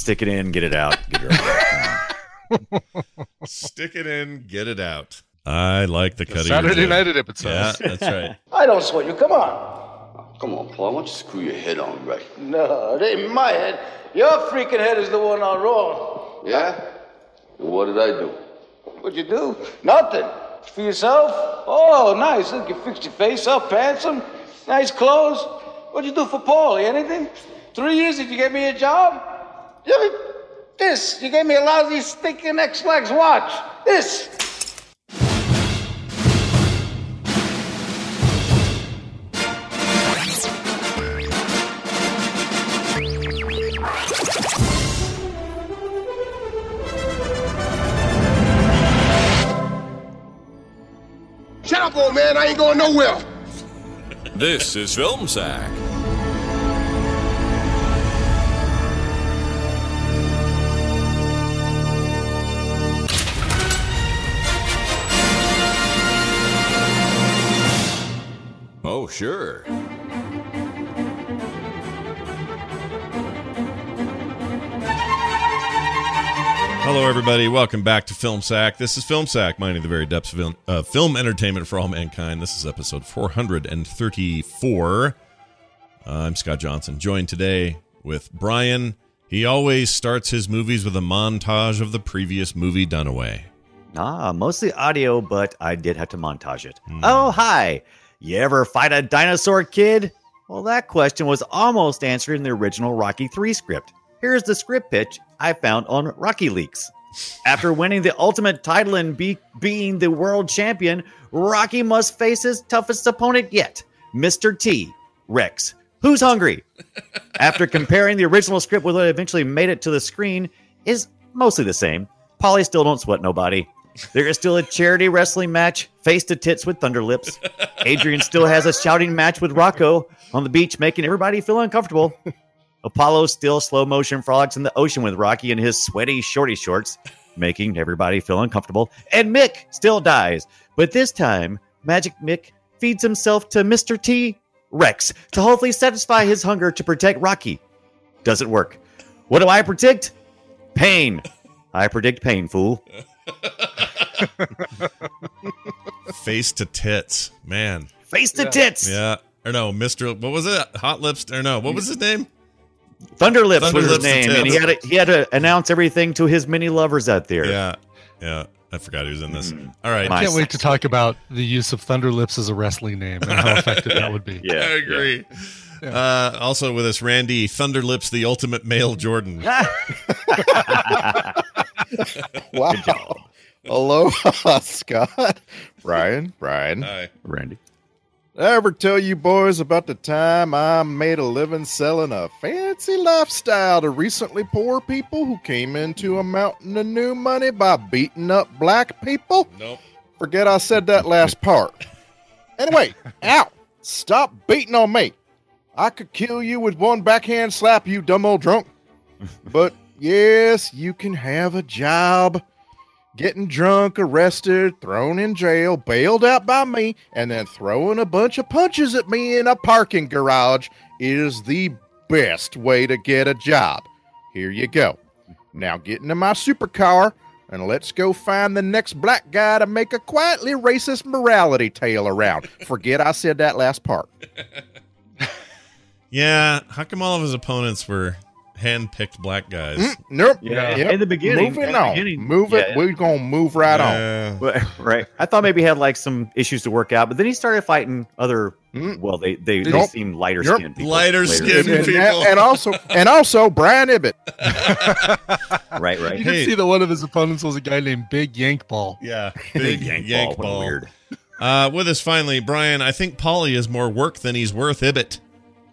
Stick it in, get it out. Get it out. Stick it in, get it out. I like the cut of Saturday night jib. at episodes. Yeah, that's right. I don't sweat you. Come on. Come on, Paul. Why don't you screw your head on right? No, it ain't my head. Your freaking head is the one on wrong. Yeah? And what did I do? What'd you do? Nothing. For yourself? Oh, nice. Look, you fixed your face up, handsome. Nice clothes. What'd you do for Paulie? Anything? Three years did you get me a job? You gave this. You gave me a lousy stinking X-Lax watch. This. Shut up, old man. I ain't going nowhere. This is Film Sack. Sure. Hello, everybody. Welcome back to Film Sack. This is Film Sack, mining the very depths of film, uh, film entertainment for all mankind. This is episode 434. Uh, I'm Scott Johnson, joined today with Brian. He always starts his movies with a montage of the previous movie done away. Ah, mostly audio, but I did have to montage it. Oh, hi. You ever fight a dinosaur kid? Well, that question was almost answered in the original Rocky 3 script. Here's the script pitch I found on Rocky Leaks. After winning the ultimate title and be- being the world champion, Rocky must face his toughest opponent yet, Mr. T, Rex. Who's hungry? After comparing the original script with what eventually made it to the screen, is mostly the same. Paulie still don't sweat nobody. There is still a charity wrestling match, face to tits with Thunderlips. Adrian still has a shouting match with Rocco on the beach, making everybody feel uncomfortable. Apollo still slow motion frogs in the ocean with Rocky in his sweaty shorty shorts, making everybody feel uncomfortable. And Mick still dies, but this time, Magic Mick feeds himself to Mr. T Rex to hopefully satisfy his hunger to protect Rocky. Doesn't work. What do I predict? Pain. I predict pain, fool. Face to tits. Man. Face to tits. Yeah. Or no, Mr. What was it? Hot Lips? Or no, what was his name? Thunder Thunderlips was his to name, and he had to, he had to announce everything to his many lovers out there. Yeah. Yeah. I forgot he was in this. Mm. All right. I Can't wait to talk about the use of Thunderlips as a wrestling name and how effective that would be. Yeah, I agree. Uh, also with us, Randy Thunderlips, the ultimate male Jordan. Wow. Aloha, Scott. Ryan, Ryan, Hi. Randy. Did I ever tell you boys about the time I made a living selling a fancy lifestyle to recently poor people who came into a mountain of new money by beating up black people? Nope. Forget I said that last part. Anyway, ow! Stop beating on me. I could kill you with one backhand slap, you dumb old drunk. But yes, you can have a job. Getting drunk, arrested, thrown in jail, bailed out by me, and then throwing a bunch of punches at me in a parking garage is the best way to get a job. Here you go. Now get into my supercar and let's go find the next black guy to make a quietly racist morality tale around. Forget I said that last part. Yeah. How come all of his opponents were hand-picked black guys? Mm, nope. Yeah, Yep. in the beginning- Moving on. beginning, Move it. yeah. We're going to move right on. Yeah. Well, right. I thought maybe he had like some issues to work out, but then he started fighting other. Mm. Well, they they, they Nope. seemed lighter Nope. skinned. people Lighter later. skinned. And, people. and- and also, and also, Brian Ibbott. Right, right. You Hey. can see that one of his opponents was a guy named Big Yank Ball. Yeah. Big yank, Yank ball. ball. Weird. Uh, with us finally, Brian. I think Paulie is more work than he's worth. Ibbott.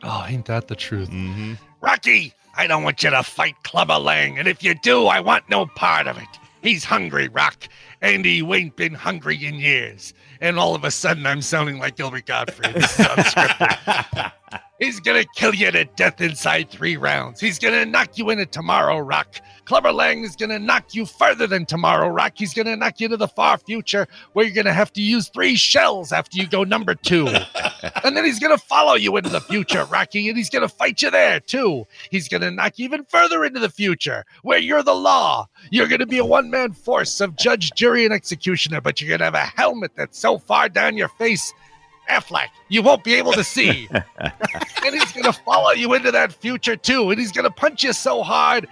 Oh, ain't that the truth? Mm-hmm. Rocky, I don't want you to fight Clubber Lang, and if you do, I want no part of it. He's hungry, Rock, and he ain't been hungry in years. And all of a sudden, I'm sounding like Gilbert Gottfried. This is unscripted. He's gonna kill you to death inside three rounds. He's gonna knock you into Tomorrow Rock. Clubber Lang is gonna knock you further than Tomorrow Rock. He's gonna knock you to the far future where you're gonna have to use three shells after you go number two. and then he's gonna follow you into the future, Rocky, and he's gonna fight you there too. He's gonna knock you even further into the future where you're the law. You're gonna be a one man force of judge, jury, and executioner, but you're gonna have a helmet that's so far down your face Affleck, you won't be able to see. and he's going to follow you into that future too. And he's going to punch you so hard,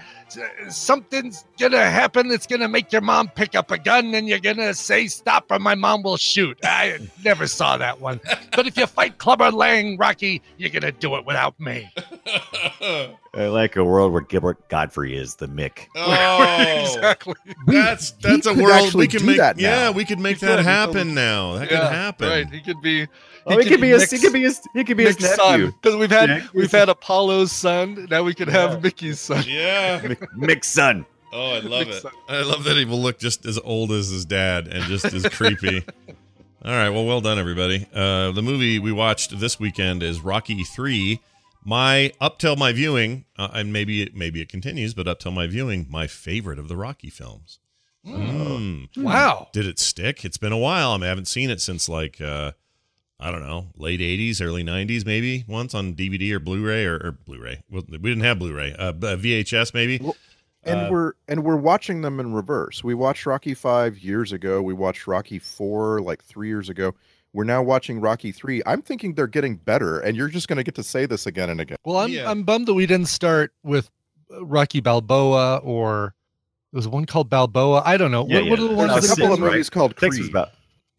something's going to happen that's going to make your mom pick up a gun and you're going to say, Stop, or my mom will shoot. I never saw that one. But if you fight Clubber Lang, Rocky, you're going to do it without me. I like a world where Gilbert Gottfried is the Mick. Oh, exactly. that's He that's a world we can make. that. Yeah, we could make He that could. He happen totally- now. That Yeah, could happen. Right. He could be. Oh, he could be his. Nick's- He could be his. He could be his Nick's son. nephew. Because we've had Yeah, we've could- had Apollo's son. Now we could have Mickey's son. Yeah. Mick, Mick's son. Oh, I love Makes it. sense. I love that he will look just as old as his dad and just as creepy. All right, well, well done, everybody. Uh, the movie we watched this weekend is Rocky Three. My up till my viewing, uh, and maybe it maybe it continues, but up till my viewing, my favorite of the Rocky films. Mm. Wow. Did it stick? It's been a while. I, mean, I haven't seen it since like uh, I don't know, late '80s, early '90s, maybe once on DVD or Blu-ray or, or Blu-ray. Well, we didn't have Blu-ray. Uh, VHS maybe. Well, and Uh, we're and we're watching them in reverse. We watched Rocky Five years ago. We watched Rocky Four like three years ago. We're now watching Rocky Three. I'm thinking they're getting better, and you're just going to get to say this again and again. Well, I'm Yeah. I'm bummed that we didn't start with uh, Rocky Balboa or there was one called Balboa. I don't know. Yeah, what, what are the ones a There's a couple six, of right? movies called Six Creed. is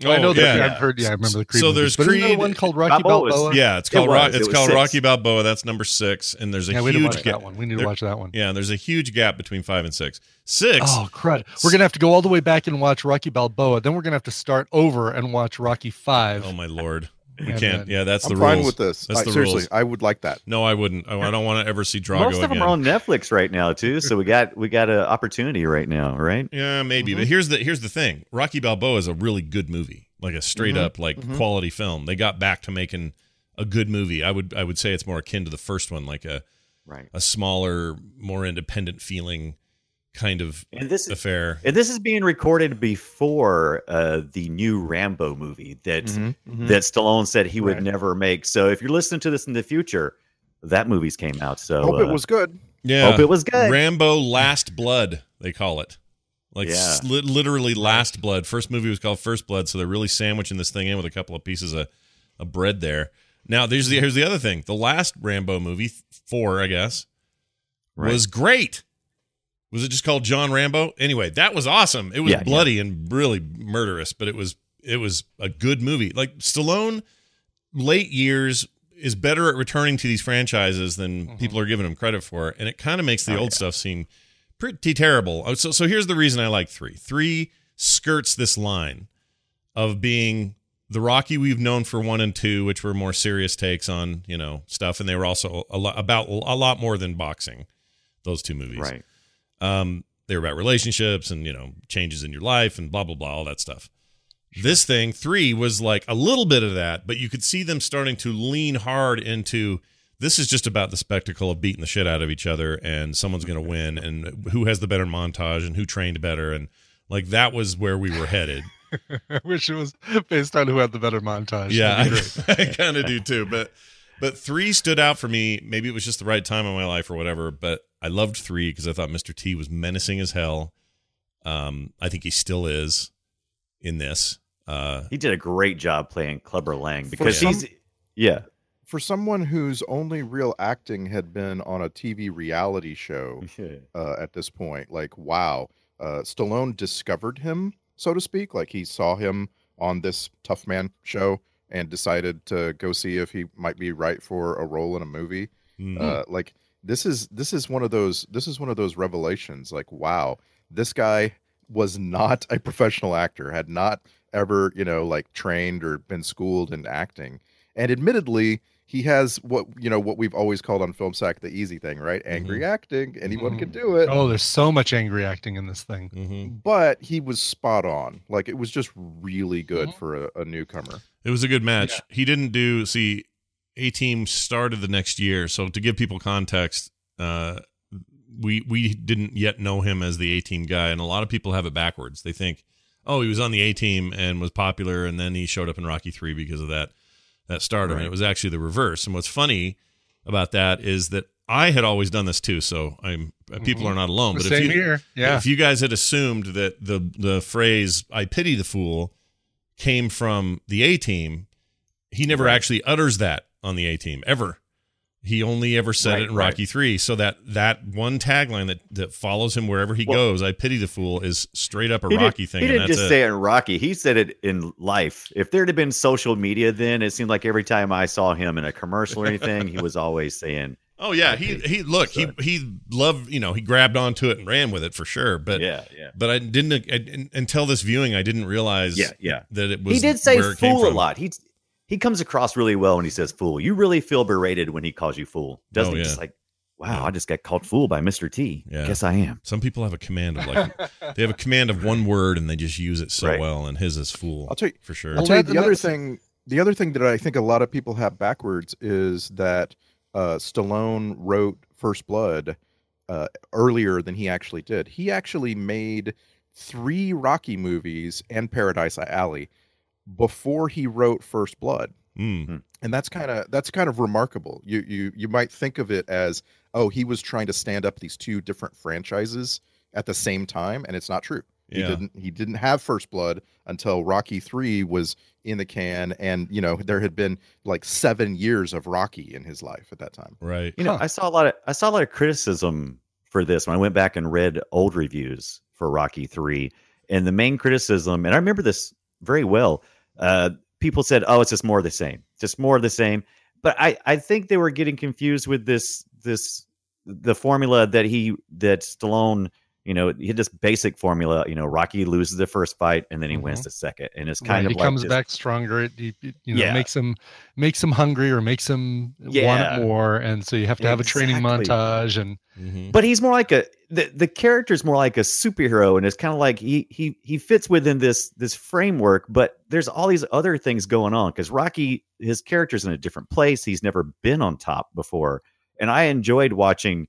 about. I know Oh, that yeah. I've heard. Yeah, I remember the Creed. So movies. there's but isn't there one called Rocky Balboa Balboa. Yeah, it's It called was. Rock, it's was called six. Rocky Balboa. That's number six, and there's a Yeah, we didn't huge watch gap. that one. We need to There- watch that one. Yeah, there's a huge gap between five and six. Six. Oh crud! We're gonna have to go all the way back and watch Rocky Balboa. Then we're gonna have to start over and watch Rocky Five. Oh my lord, we And can't. Yeah, that's I'm the fine rules. with this. That's I- the seriously, rules. I would like that. No, I wouldn't. I, I don't want to ever see Drago Most of again. them are on Netflix right now too, so we got we got an opportunity right now, right? Yeah, maybe. Mm-hmm. But here's the here's the thing. Rocky Balboa is a really good movie, like a straight Mm-hmm. up like quality film. They got back to making a good movie. I would I would say it's more akin to the first one, like a Right. a smaller, more independent feeling kind of And this affair. and this is being recorded before uh, the new Rambo movie that Mm-hmm. that Stallone said he would Right. never make. So if you're listening to this in the future, that movie's came out. So Hope it uh, was good. Yeah, hope it was good. Rambo Last Blood, they call it. Like Yeah. s- literally Last Blood. First movie was called First Blood, so they're really sandwiching this thing in with a couple of pieces of, of bread there. Now, there's the here's the other thing. The last Rambo movie, four, I guess, Right. was great. Was it just called John Rambo? Anyway, that was awesome. It was Yeah, yeah. bloody and really murderous, but it was it was a good movie. Like Stallone, late years is better at returning to these franchises than mm-hmm. people are giving him credit for, and it kind of makes the Oh, old stuff seem pretty terrible. Oh, So, so here's the reason I like three. Three skirts this line of being the Rocky we've known for one and two, which were more serious takes on you know stuff, and they were also a lot about a lot more than boxing. Those two movies, right. Um, they were about relationships and you know changes in your life and blah blah blah all that stuff. This thing three was like a little bit of that, but you could see them starting to lean hard into this is just about the spectacle of beating the shit out of each other and someone's going to win and who has the better montage and who trained better and like that was where we were headed. I wish it was based on who had the better montage. yeah, That'd be great. I, I kind of do too. But but three stood out for me. Maybe it was just the right time in my life or whatever. But I loved three because I thought Mr. T was menacing as hell. Um, I think he still is in this. Uh, He did a great job playing Clubber Lang because some- he's yeah. For someone whose only real acting had been on a TV reality show uh, at this point, like wow, uh, Stallone discovered him, so to speak. Like he saw him on this Tough Man show and decided to go see if he might be right for a role in a movie. mm. Uh, like this is this is one of those this is one of those revelations. Like wow, this guy was not a professional actor, had not ever you know like trained or been schooled in acting, and admittedly. He has what you know what we've always called on film sack the easy thing, right? Angry acting. Anyone can do it. Oh, there's so much angry acting in this thing. Mhm. But he was spot on. Like it was just really good for a, a newcomer. It was a good match. He didn't do see A Team started the next year. So to give people context, uh, we we didn't yet know him as the A Team guy, and a lot of people have it backwards. They think, oh, he was on the A Team and was popular, and then he showed up in Rocky Three because of that that stardom. Right. And it was actually the reverse. And what's funny about that is that I had always done this too. So I'm people are not alone. But Mm-hmm. Same if you, here. Yeah. if you guys had assumed that the the phrase "I pity the fool" came from the A Team, he never actually utters that on the A Team ever. He only ever said Right, it in right. Rocky Three. So that that one tagline that that follows him wherever he Well- goes, "I pity the fool," is straight up a Rocky did, thing. He didn't just it. say it in Rocky. He said it in life. If there'd have been social media then, it seemed like every time I saw him in a commercial or anything, he was always saying, Oh yeah, he he look he he loved you know he grabbed onto it and ran with it for sure. But "Yeah, yeah." but I didn't I, until this viewing I didn't realize Yeah, yeah. that it was He did say where it came fool a lot. He he comes across really well when he says fool. You really feel berated when he calls you fool, oh, doesn't Oh, he? yeah. Just like, wow, I just got called fool by Mister T. Yeah. Guess I am. Some people have a command of like they have a command of one word and they just use it so Right. well. And his is fool. I'll tell you- for sure. I'll tell you the other thing. The other thing that I think a lot of people have backwards is that uh, Stallone wrote First Blood uh, earlier than he actually did. He actually made three Rocky movies and Paradise Alley before he wrote First Blood Mm. and that's kind of that's kind of remarkable you you you might think of it as oh he was trying to stand up these two different franchises at the same time and it's not true he Yeah. didn't he didn't have first blood until rocky 3 was in the can and you know there had been like 7 years of rocky in his life at that time Right. You know, Huh. I saw a lot of I saw a lot of criticism for this when I went back and read old reviews for Rocky Three, and the main criticism, and I remember this very well. Uh, people said, "Oh, it's just more of the same, just more of the same." But I I think they were getting confused with this this the formula that he that Stallone. You know, he had this basic formula. You know, Rocky loses the first fight and then he wins Mhm. the second, and it's Right, kind of he like comes this- back stronger. It, it- it, you know Yeah. makes him makes him hungry or makes him want Yeah. it more, and so you have to have a training montage. And Mhm. but he's more like a the, the character's more like a superhero and it's kind of like he he he fits within this this framework but there's all these other things going on because rocky his character's in a different place he's never been on top before and i enjoyed watching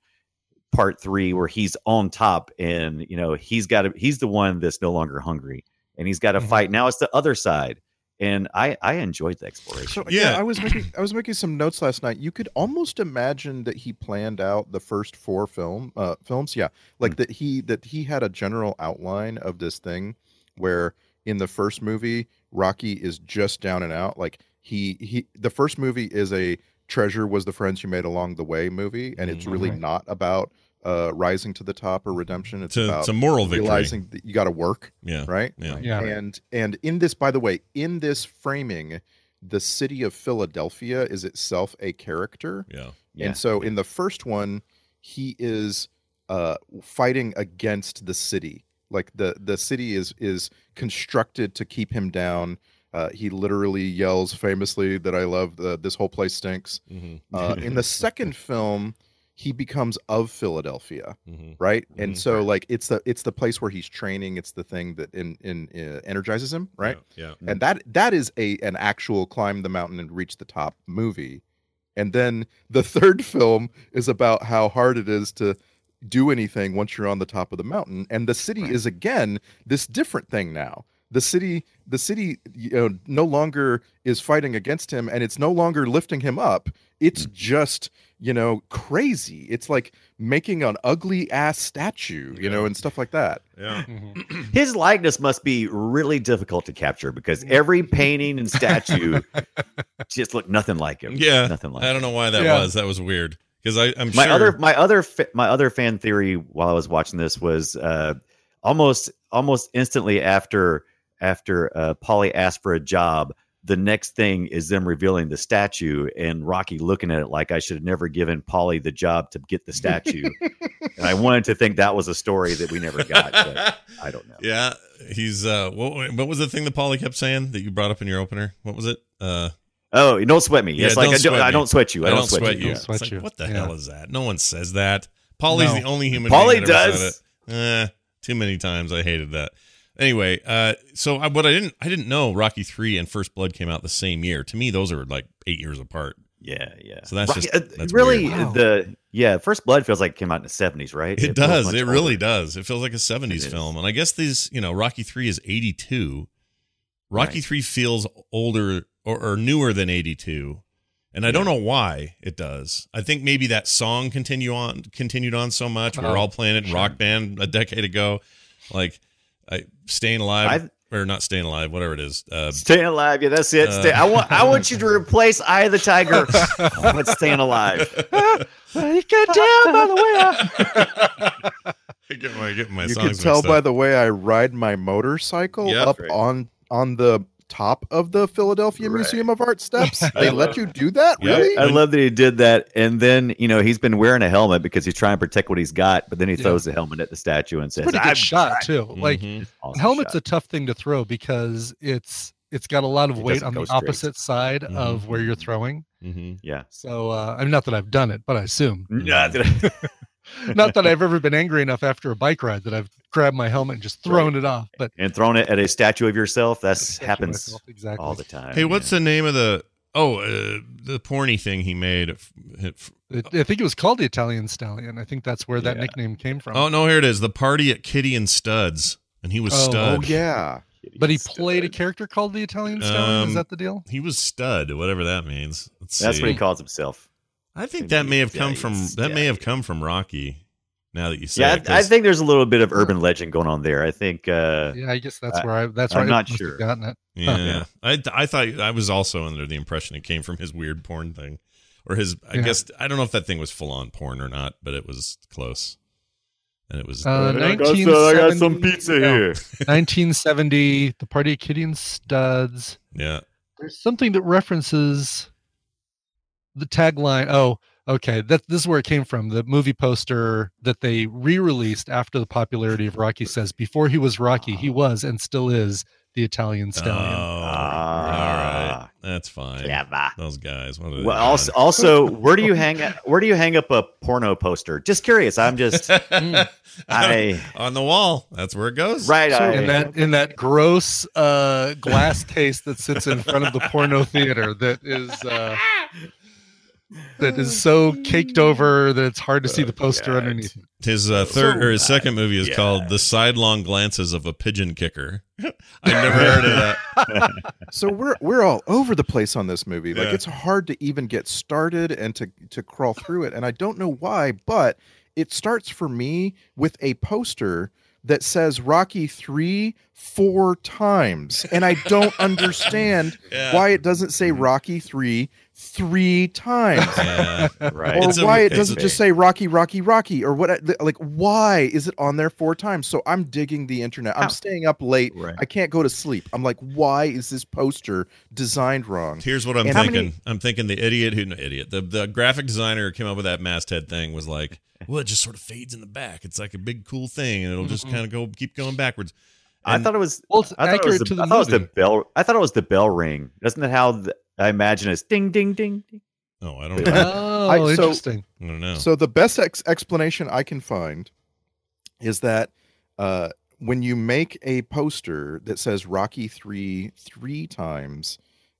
part three where he's on top and you know he's got to he's the one that's no longer hungry and he's got to Mhm. fight now it's the other side and i i enjoyed the exploration So Yeah. yeah, I was making I was making some notes last night. You could almost imagine that he planned out the first four film uh, films. Yeah, like that he that he had a general outline of this thing where in the first movie Rocky is just down and out. Like he he the first movie is a treasure was the friends you made along the way movie, and it's really Mhm. not about uh rising to the top or redemption. It's It's a, about it's a moral victory. realizing that you got to work yeah. right Yeah. yeah, and and in this by the way in this framing the city of philadelphia is itself a character Yeah. Yeah. and so in the first one he is uh fighting against the city like the the city is is constructed to keep him down uh, he literally yells famously that I love the, this whole place stinks. Mhm. Uh, in the second film, he becomes of Philadelphia, Mhm. right? And Mhm. so like it's the it's the place where he's training. It's the thing that in in uh, energizes him, right? Yeah. and that that is a an actual climb the mountain and reach the top movie and then the third film is about how hard it is to do anything once you're on the top of the mountain and the city is again this different thing now the city the city you know no longer is fighting against him and it's no longer lifting him up it's just you know crazy it's like making an ugly ass statue you know and stuff like that Yeah. Mhm. his likeness must be really difficult to capture because every painting and statue just look nothing like him. Yeah. nothing like. I don't know why that Yeah. was. That was weird. Because I'm my sure. other my other fa- my other fan theory while I was watching this was uh, almost almost instantly after after uh, Paulie asked for a job. The next thing is them revealing the statue and Rocky looking at it like I should have never given Paulie the job to get the statue. and I wanted to think that was a story that we never got, but I don't know. Yeah, he's uh what what was the thing that Paulie kept saying that you brought up in your opener? What was it? Uh Oh, don't sweat me. Yeah, it's like don't I, don't, sweat I me. don't sweat you. I, don't, sweat, you. you. Don't It's sweat like, you. What the Yeah. hell is that? No one says that. Paulie's No. the only human Paulie being ever does. said it. Eh, too many times I hated that. Anyway, uh so I, what I didn't I didn't know Rocky 3 and First Blood came out the same year. To me those are like 8 years apart. Yeah, yeah. So that's Rocky- just- uh, that's really. Wow. the yeah. First Blood feels like it came out in the seventies, right? It, feels does. much It older. really does. It feels like a 70s film. And I guess these, you know, Rocky 3 is 82. Rocky Right. 3 feels older or, or newer than 82. And I don't know why it does. I think maybe that song continue on continued on so much. We We're Oh, all playing it in sure. rock band a decade ago. Like I staying alive or not staying alive, whatever it is. Uh, Staying alive, yeah, that's it. Uh, Stay, I want, I want you to replace Eye of the Tiger with Staying Alive. You can tell by the way I. get my get my you songs can tell by up. the way I ride my motorcycle Yep. up Right. on on the top of the Philadelphia Right. Museum of Art steps. They let you do that, Yeah. really? I love that he did that, and then you know he's been wearing a helmet because he's trying to protect what he's got. But then he Yeah. throws the helmet at the statue and says, "I'm good shot too. Like Mhm. Awesome helmet's shot. a tough thing to throw because it's it's got a lot of It weight on go the straight. opposite side of where you're throwing. Mhm. yeah." So uh, I mean, not that I've done it, but I assume. Nah, did not that I've ever been angry enough after a bike ride that I've grabbed my helmet and just thrown it off. But and thrown it at a statue of yourself. That happens myself, exactly. all the time. Hey, what's yeah. the name of the Oh, uh, the porny thing he made. F- f- It, I think it was called the Italian Stallion. I think that's where that Yeah. nickname came from. Oh no, here it is. The party at Kitty and Studs, and he was Oh, Stud. Oh yeah. but he played a character called the Italian Stallion. Um, Is that the deal? He was Stud, whatever that means. Let's That's see. what he calls himself. I think that may have come from Italian that may have come from Rocky. Now that you say, Yeah, it, I, I 'cause- think there's a little bit of urban legend going on there. I think. uh Yeah, I guess that's where I. That's I'm where I not sure. Gotten it. Yeah, Yeah. I I thought I was also under the impression it came from his weird porn thing, or his. I guess I don't know if that thing was full on porn or not, but it was close, and it was. Uh, I got some- I got some 1970 pizza no, here. 1970, the party at Kitty and Studs. yeah, There's something that references the tagline. Oh, okay. That this is where it came from. The movie poster that they re-released after the popularity of Rocky says, "Before he was Rocky, he was and still is the Italian oh, Stallion." all Ah. right, that's fine. Clever. Those guys. What are Well, also, also, where do you hang? Where do you hang up a porno poster? Just curious. I'm just? I- on the wall. That's where it goes. right. I, in that in that gross uh, glass case that sits in front of the porno theater that is uh, that is so caked over that it's hard to see the poster God. underneath. His uh, third or his second movie is yeah. called "The Sidelong Glances of a Pigeon Kicker." I never heard of that. So we're we're all over the place on this movie. Like Yeah. it's hard to even get started and to to crawl through it. And I don't know why, but it starts for me with a poster that says Rocky 3 four times. And I don't understand Yeah. why it doesn't say Rocky 3 3 times. Yeah. right. Or It's a- why it doesn't just say Rocky, Rocky, Rocky, or what? Like, why is it on there four times? So I'm digging the internet. I'm How- staying up late. Right. I can't go to sleep. I'm like, why is this poster designed wrong? Here's what I'm And thinking. many- I'm thinking the idiot who no, idiot the the graphic designer came up with that masthead thing was like, well, it just sort of fades in the back. It's like a big cool thing, and it'll just mm-hmm. kind of go keep going backwards. I thought it was. Well, I thought it was accurate the, to the I thought it was the bell. I thought it was the bell ring. Doesn't that how the, I imagine it's ding ding ding? ding. Oh, I don't know. Oh, I- so- interesting. I don't know. So the best ex- explanation I can find is that uh, when you make a poster that says Rocky three three times,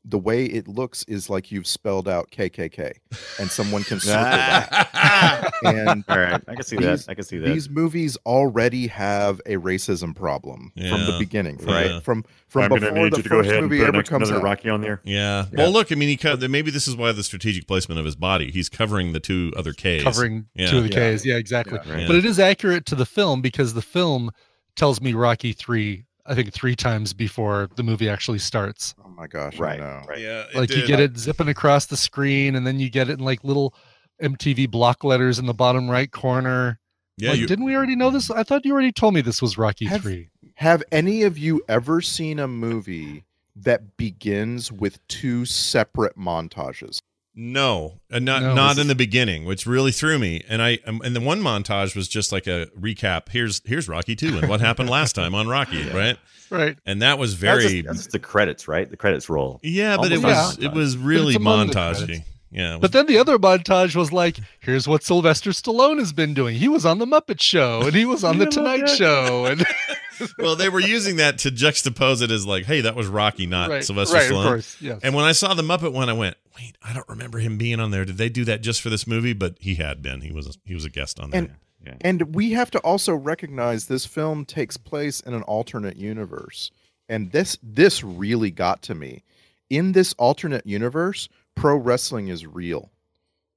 the way it looks is like you've spelled out KKK, and someone can circle that. And All right, I can see These- that. I can see that. these movies already have a racism problem from the beginning, right. right? From from before the first movie ever comes out. Rocky on there. yeah. Well, look. I mean, he co- maybe this is why the strategic placement of his body. He's covering the two other K's. Covering Yeah. two of the Yeah. Ks. Yeah, exactly. Yeah. Right. But it is accurate to the film because the film tells me Rocky three. I think three times before the movie actually starts. Oh my gosh! Right, I right. Yeah. it like you get it zipping across the screen, and then you get it in like little MTV block letters in the bottom right corner. Yeah. Like, you, didn't we already know this? I thought you already told me this was Rocky Have- three. Have any of you ever seen a movie that begins with two separate montages? No, and not No, not this in the beginning, which really threw me. And I um, and the one montage was just like a recap. Here's here's Rocky two and what happened last time on Rocky, right? Right. And that was That's very just, that's just the credits, right? The credits roll. yeah, but it was like it was really it's among the montagey. Yeah, it But then the other montage was like, here's what Sylvester Stallone has been doing. He was on the Muppet Show and he was on the Tonight. Show. And well, they were using that to juxtapose it as like, hey, that was Rocky, not right, Sylvester right, Stallone. Of course, yes. And when I saw the Muppet one, I went, wait, I don't remember him being on there. Did they do that just for this movie? But he had been. He was a, he was a guest on there. And and we have to also recognize this film takes place in an alternate universe. And this this really got to me. In this alternate universe, pro wrestling is real.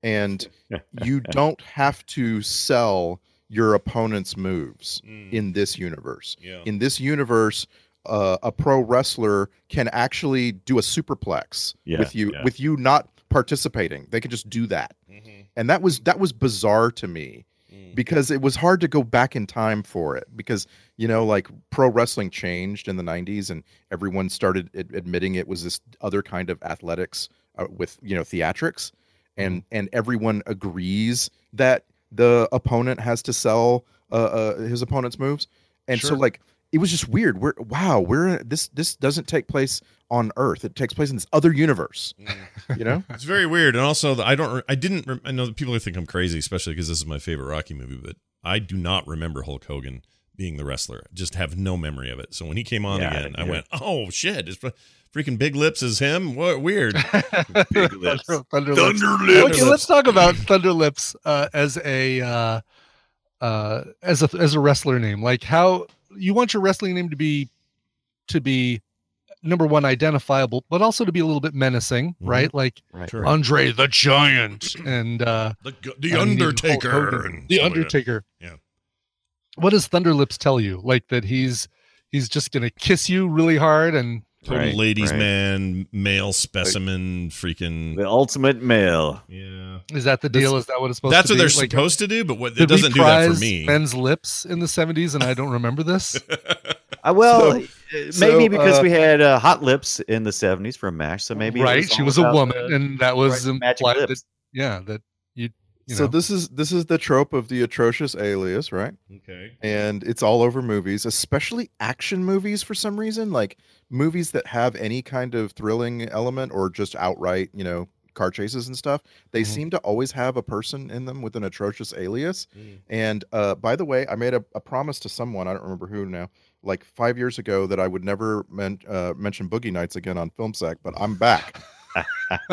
And you don't have to sell your opponent's moves in this universe. Yeah. In this universe, uh, a pro wrestler can actually do a superplex Yeah, with you yeah. with you not participating. They can just do that. And that was that was bizarre to me because it was hard to go back in time for it because you know like pro wrestling changed in the 90s and everyone started ad- admitting it was this other kind of athletics uh, with you know theatrics and and everyone agrees that the opponent has to sell uh, uh, his opponent's moves and so like it was just weird we're wow we're this this doesn't take place on earth it takes place in this other universe you know It's very weird, and also the- I don't. I didn't. I know that people think I'm crazy, especially because this is my favorite Rocky movie. But I do not remember Hulk Hogan being the wrestler. Just have no memory of it. So when he came on Yeah, again, I yeah. went, "Oh shit! Is freaking Big Lips is him? What weird." Big lips. Thunder, Thunderlips. Okay, let's talk about Thunderlips uh, as a uh, uh, as a as a wrestler name. Like how you want your wrestling name to be to be number one identifiable, but also to be a little bit menacing, right? Like Right. Andre the Giant and uh, The, the and even Hulk Undertaker. Hogan. and the stuff like that. Undertaker. Yeah. What does Thunderlips tell you? Like that he's he's just gonna kiss you really hard and Total Right, ladies' right. man, male specimen, freaking. The ultimate male. yeah. is that the deal? is that what it's supposed to be? That's to what be? they're Like, supposed to do, but what it doesn't do that for me. Men's lips in the seventies, and I don't remember this. Uh, well, So- uh, maybe so, because uh, we had uh, hot lips in the '70s from Mash, so maybe right, was she was a woman, the- and that was right, magic implied that lips. yeah, that you so know. this is this is the trope of the atrocious alias right okay. and it's all over movies, especially action movies for some reason, like movies that have any kind of thrilling element or just outright, you know, car chases and stuff. They Mhm. seem to always have a person in them with an atrocious alias. Mm. And uh, by the way, I made a, a promise to someone, I don't remember who now, like five years ago, that I would never men- uh, mention Boogie Nights again on Film Sack, but I'm back.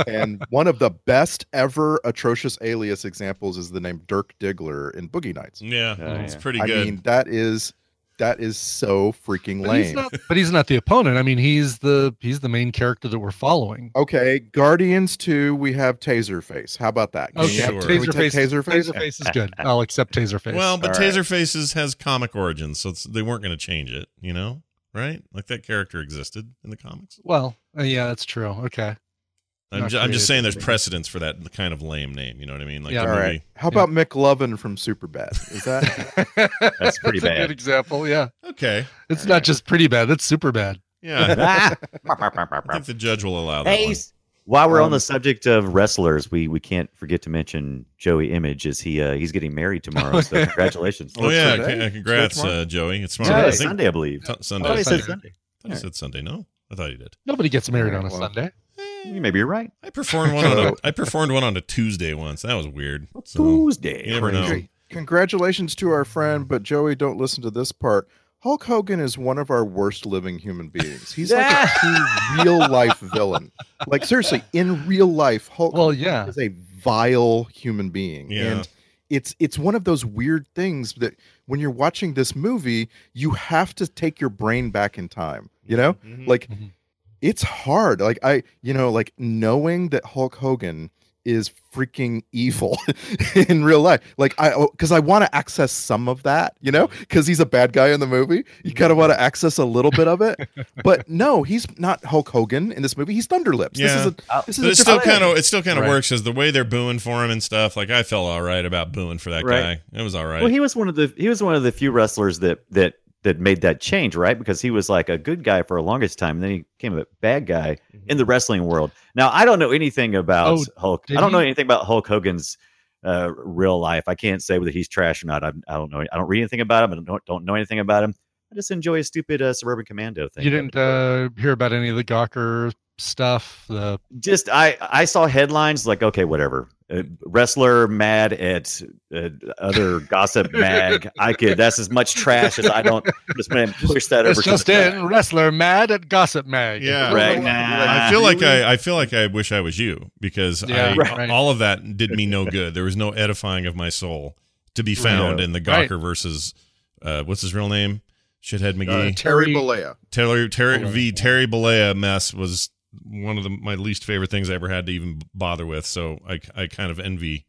and one of the best ever atrocious alias examples is the name Dirk Diggler in Boogie Nights. Yeah, Oh, it's yeah. pretty good. I mean, that is that is so freaking but he's lame. not but he's not the opponent. I mean, he's the he's the main character that we're following. Okay, Guardians 2, we have Taserface. How about that? Can Okay, you have- sure. can we Taserface, Taserface? Taserface is good. I'll accept Taserface. well, but All right. Taserfaces has comic origins, so it's, they weren't going to change it. You know, right? Like that character existed in the comics. well, uh, yeah, that's true. Okay, I'm, ju- I'm just saying there's for precedence for that kind of lame name. You know what I mean? Like Yeah. the All movie. right. How about McLovin from Superbad? Is that That's pretty a bad. good example. Yeah, Okay. it's not just pretty bad. That's super bad. Yeah. Ah. I think the judge will allow that. Hey, one. while we're on Um, the subject of wrestlers, we we can't forget to mention Joey Image. Is he uh, he's getting married tomorrow? So congratulations. Oh yeah, today? uh, congrats, uh, Joey. It's tomorrow. Yeah, I think Sunday, I believe. t- I Sunday. thought he said Sunday. Sunday. I thought he said Sunday. No, I thought he did. Nobody gets married on a Well, Sunday. Maybe you're right. I performed one on a, So- I performed one on a Tuesday once. That was weird. So, Tuesday. you never know. Congratulations to our friend, but Joey, don't listen to this part. Hulk Hogan is one of our worst living human beings. He's like a true real life villain. Like seriously, in real life, Hulk Well, yeah. is a vile human being. Yeah. And it's it's one of those weird things that when you're watching this movie, you have to take your brain back in time. You know? Mhm. Like Mhm. It's hard. Like I, you know, like knowing that Hulk Hogan is freaking evil in real life. Like I oh, because I want to access some of that, you know, because he's a bad guy in the movie. You kind of want to mm-hmm. access a little bit of it. But no, he's not Hulk Hogan in this movie. He's Thunderlips. This is Yeah. a uh, this is But a it still kind of it still kind of Right. works because the way they're booing for him and stuff. Like I felt all right about booing for that Right. guy. It was all right. Well, he was one of the he was one of the few wrestlers that that that made that change, right? Because he was like a good guy for a longest time, and then he became a bad guy in the wrestling world. Now, I don't know anything about Oh, Hulk. I don't know anything about Hulk Hogan's uh, real life. I can't say whether he's trash or not. I, I don't know. I don't read anything about him. I don't don't know anything about him. I just enjoy a stupid uh, suburban commando thing. You didn't uh, hear about any of the Gawker stuff. The just I I saw headlines like okay whatever uh, wrestler mad at uh, other gossip mag I could that's as much trash as I don't just gonna push that over it's to just the in wrestler mad at gossip mag. Yeah. Right now. I feel like I, I feel like I wish I was you because Yeah, I, right. all of that did me no good. There was no edifying of my soul to be found Right. in the Right. Gawker versus uh, what's his real name? Shithead Uh, McGee. Terry Bollea. Terry Terry v Terry Bollea mess was one of the, my least favorite things I ever had to even bother with. So I I kind of envy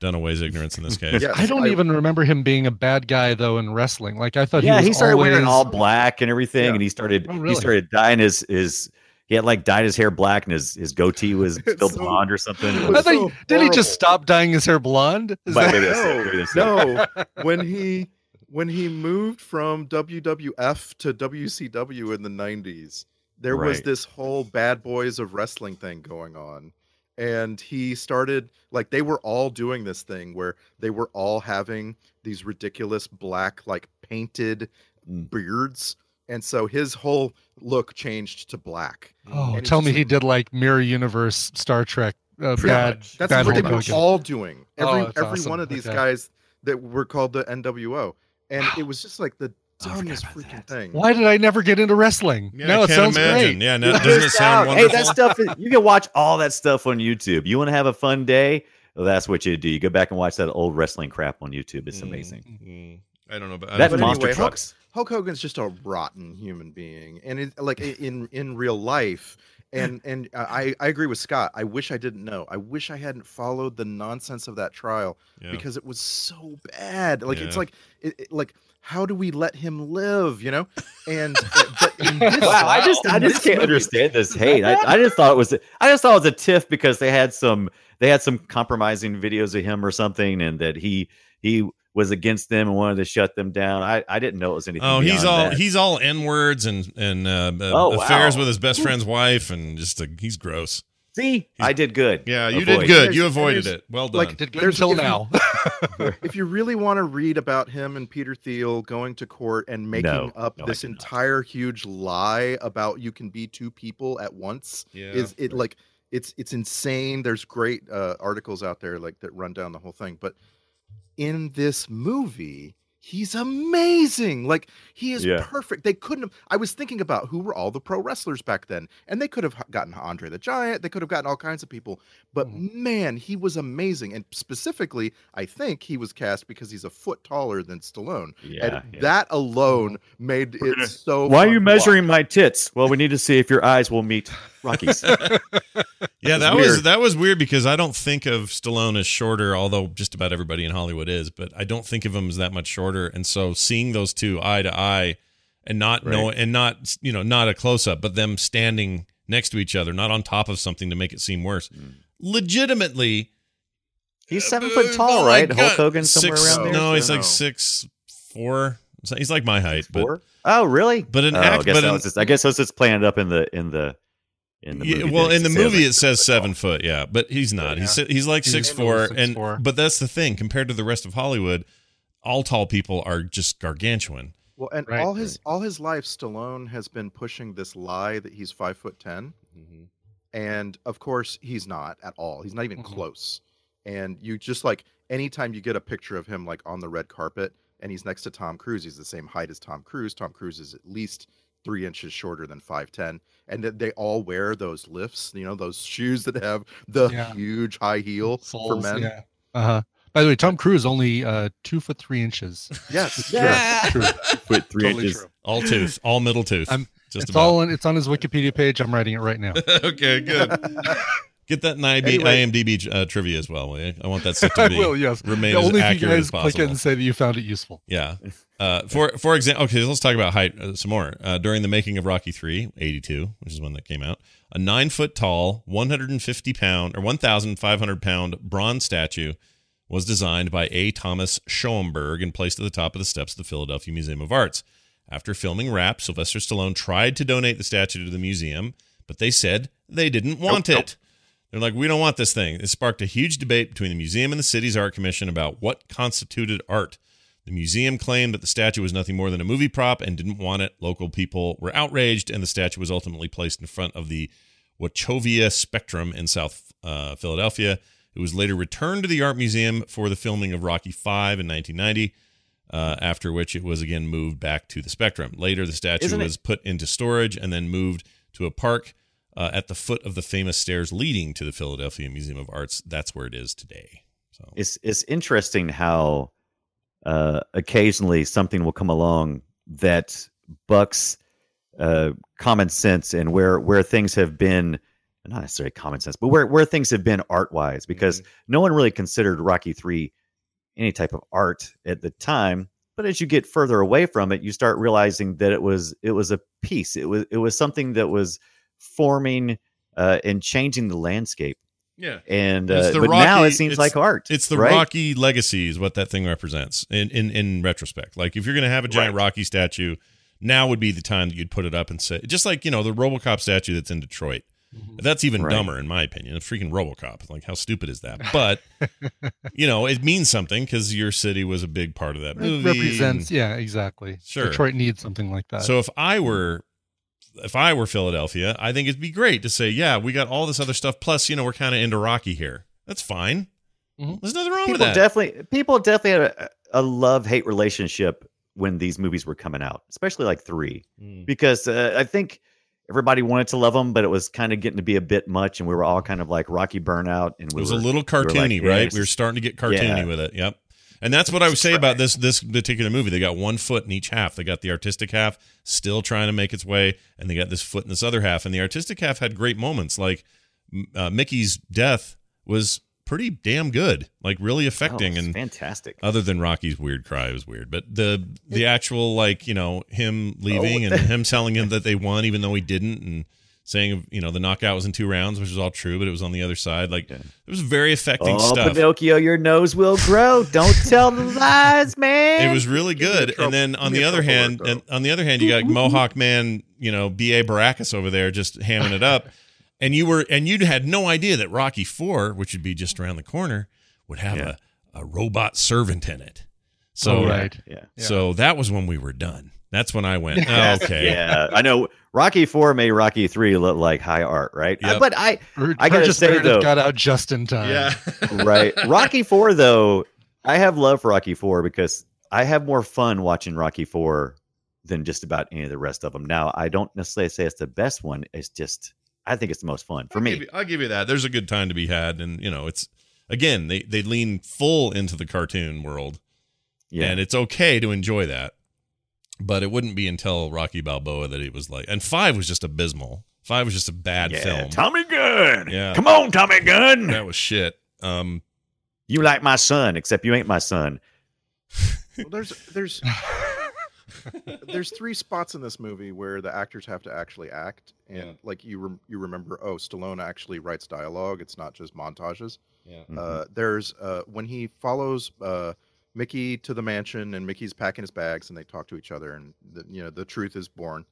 Dunaway's ignorance in this case. Yes, I don't even remember him being a bad guy though in wrestling. Like I thought yeah he he, was started wearing all black and everything Yeah. and he started Oh, he started dyeing his his he had like dyed his hair black and his his goatee was still so- blonde or something It it I was- was so did he just stop dyeing his hair blonde? Is that- maybe that's it, maybe that's it. no, when he when he moved from WWF to WCW in the 90s, there was this whole bad boys of wrestling thing going on. And he started like they were all doing this thing where they were all having these ridiculous black like painted Mm. beards. And so his whole look changed to black. Oh, And tell me like- he did like Mirror Universe Star Trek uh, Pretty bad. much. That's bad what they were all doing. Oh, Every that's every awesome. one of these Okay. guys that were called the NWO, and it was just like the Oh, I forgot dumbest about freaking that. thing. Why did I never get into wrestling? Yeah, no, I it can't sounds imagine. great. Yeah, no, You doesn't it sound out. Hey, that stuff is- you can watch all that stuff on YouTube. You want to have a fun day? Well, that's what you do. You go back and watch that old wrestling crap on YouTube. It's amazing. Mm, I don't know, but That But monster anyway, Hulk- trucks. Hulk Hogan's just a rotten human being, and it, like in in real life. And and I I agree with Scott. I wish I didn't know. I wish I hadn't followed the nonsense of that trial yeah. because it was so bad. Like it's like it, it- like how do we let him live? You know? And uh, but in this, Wow, I just I just can't movie- understand this hate. I, I just thought it was I just thought it was a tiff because they had some they had some compromising videos of him or something, and that he he was against them and wanted to shut them down. I, I didn't know it was anything. Oh, he's all that. he's all n words and and uh, uh, Oh, affairs wow. with his best friend's wife, and just a, he's gross. See. I did good. Yeah, you Avoid. did good. There's- You avoided it. Well done. like, Did good until now. if you really want to read about him and Peter Thiel going to court and making No, up no, this do not. entire huge lie about you can be two people at once, yeah. is it like it's it's insane. There's great uh, articles out there like that run down the whole thing, but in this movie. He's amazing. Like he is Yeah. perfect. They couldn't have. I was thinking about who were all the pro wrestlers back then, and they could have gotten Andre the Giant. They could have gotten all kinds of people. But Mm-hmm. man, he was amazing. And specifically, I think he was cast because he's a foot taller than Stallone. Yeah, and yeah. that alone made it so. Why are you measuring my tits? Well, we need to see if your eyes will meet Rocky's. yeah, that was weird. that was weird because I don't think of Stallone as shorter, although just about everybody in Hollywood is. But I don't think of him as that much shorter, and so seeing those two eye to eye, and not know, and not you know not a close up, but them standing next to each other, not on top of something to make it seem worse. Mm. Legitimately, He's seven Uh, foot tall, my right? God. Hulk Hogan somewhere Six- around there. No, he's so- like six four. He's like my height, but Four? Oh, really? but an oh, act, I guess but an- just, I guess that's just playing it up in the in the in the Yeah, movie. well, in the it says, movie like, it says seven tall. foot, yeah, but he's not. He's Yeah. he's like He's six six four, four. and four. but that's the thing. Compared to the rest of Hollywood, all tall people are just gargantuan. Well, and Right, all his all his life, Stallone has been pushing this lie that he's five foot ten, and of course he's not at all. He's not even Mhm. close. And you just like anytime you get a picture of him like on the red carpet, and he's next to Tom Cruise, he's the same height as Tom Cruise. Tom Cruise is at least three inches shorter than five ten, and that they all wear those lifts, you know, those shoes that have the Yeah. huge high heel for men. Yeah. Uh huh. By the way, Tom Cruise only uh, two foot three inches. Yes, Yeah. True. Foot three Totally inches. true. All tooth, all middle tooth. I'm- just It's about. all on, it's on his Wikipedia page. I'm writing it right now. okay, good. Get that in IMDb, Anyway. IMDb uh, trivia as well. I want that stuff to I be will. Yes. remain Yeah, as only if you accurate guys as click it and say that you found it useful. Yeah. Uh, for for example, okay, let's talk about height uh, some more. Uh, during the making of Rocky 3, 82, which is when that came out, a nine foot tall, 150 pound or 1,500 pound bronze statue was designed by A. Thomas Schomberg and placed at the top of the steps of the Philadelphia Museum of Arts. After filming Wrap, Sylvester Stallone tried to donate the statue to the museum, but they said they didn't want Nope, it. They're like, we don't want this thing. It sparked a huge debate between the museum and the city's art commission about what constituted art. The museum claimed that the statue was nothing more than a movie prop and didn't want it. Local people were outraged, and the statue was ultimately placed in front of the Wachovia Spectrum in South uh, Philadelphia. It was later returned to the Art Museum for the filming of Rocky V in 1990. Uh, after which it was again moved back to the Spectrum. Later, the statue Isn't it- was put into storage and then moved to a park uh, at the foot of the famous stairs leading to the Philadelphia Museum of Arts. That's where it is today. So It's it's interesting how uh, occasionally something will come along that bucks uh, common sense and where where things have been not necessarily common sense, but where where things have been art wise, because no one really considered Rocky Three any type of art at the time. But as you get further away from it, you start realizing that it was it was a piece. It was it was something that was forming uh, and changing the landscape. yeah, And uh, the but now it seems like art. It's the right? Rocky legacy is what that thing represents in in, in retrospect. Like if you're going to have a giant Right. Rocky statue, now would be the time that you'd put it up and say, just like you know the RoboCop statue that's in Detroit. That's even Right. dumber in my opinion. A freaking RoboCop. Like how stupid is that? But you know it means something because your city was a big part of that It movie. represents, yeah, exactly. Sure. Detroit needs something like that. So if I were if I were Philadelphia, I think it'd be great to say, yeah, we got all this other stuff. Plus, you know, we're kind of into Rocky here. That's fine. Mhm. There's nothing wrong people with that. definitely people definitely had a, a love hate relationship when these movies were coming out, especially like three, Mm. because uh, I think everybody wanted to love them, but it was kind of getting to be a bit much, and we were all kind of like Rocky burnout, and It was were, a little we like, cartoony, right? this We were starting to get cartoony Yeah. with it. Yep. And that's what I would say about this this particular movie. They got one foot in each half. They got the artistic half still trying to make its way, and they got this foot in this other half. And the artistic half had great moments, like uh, Mickey's death was pretty damn good, like really oh, affecting. it's and fantastic. other than Rocky's weird cry it was weird, but the the actual like you know him leaving Oh, and him telling him that they won even though he didn't, and saying you know the knockout was in two rounds, which is all true, but it was on the other side. Like it was very affecting oh, stuff. Pinocchio, your nose will grow. Don't tell the lies, man. It was really good. And then on the other hand, word, and on the other hand, you got Mohawk Man, you know, B.A. Baracus over there just hamming it up. And you were and you had no idea that Rocky Four, which would be just around the corner, would have Yeah. a, a robot servant in it. So Oh, right. yeah. so that was when we were done. That's when I went, oh, okay. Yeah, I know. Rocky Four made Rocky Three look like high art, right? Uh, but I, Bur- I gotta Burgess say, though- got out just in time. Yeah. right. Rocky Four, though, I have love for Rocky Four because I have more fun watching Rocky Four than just about any of the rest of them. Now, I don't necessarily say it's the best one. It's just I think it's the most fun for I'll me. Give you, I'll give you that. There's a good time to be had, and you know, it's again they they lean full into the cartoon world, yeah, and it's okay to enjoy that. But it wouldn't be until Rocky Balboa that it was like, and five was just abysmal. Five was just a bad yeah. film. Tommy Gunn. Yeah. come on, Tommy Gunn. that was shit. Um, You like my son, except you ain't my son. Well, there's there's there's three spots in this movie where the actors have to actually act, and Yeah. like you rem- you remember, oh, Stallone actually writes dialogue. It's not just montages. yeah. Uh, there's uh, when he follows uh, Mickey to the mansion, and Mickey's packing his bags, and they talk to each other, and the, you know the truth is born.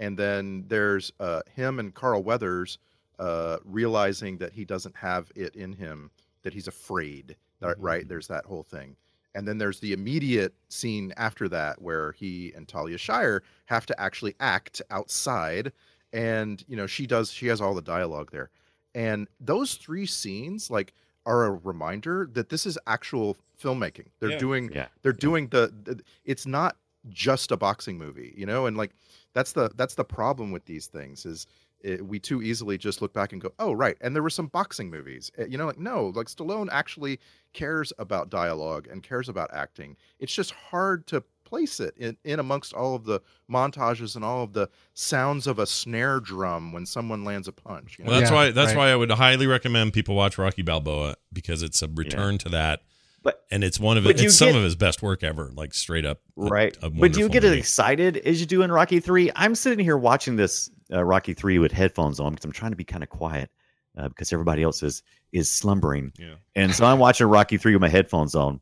And then there's uh, him and Carl Weathers uh, realizing that he doesn't have it in him, that he's afraid. Right, Mhm. right? There's that whole thing. And then there's the immediate scene after that where he and Talia Shire have to actually act outside. And, you know, she does, she has all the dialogue there. And those three scenes, like, are a reminder that this is actual filmmaking. They're Yeah. doing, Yeah. they're doing the, the, it's not just a boxing movie, you know? And like, that's the, that's the problem with these things is it, we too easily just look back and go, oh, right. And there were some boxing movies, Uh, you know, like, no, like Stallone actually cares about dialogue and cares about acting. It's just hard to place it in, in amongst all of the montages and all of the sounds of a snare drum when someone lands a punch. You know? Well, that's Yeah, why that's right. why I would highly recommend people watch Rocky Balboa because it's a return to that, But and it's one of it, you it's some get- of his best work ever. Like straight up, right a but do you get movie. excited as you do in rocky 3 i'm sitting here watching this uh, rocky 3 with headphones on because i'm trying to be kind of quiet uh, because everybody else is is slumbering Yeah. and so i'm watching rocky 3 with my headphones on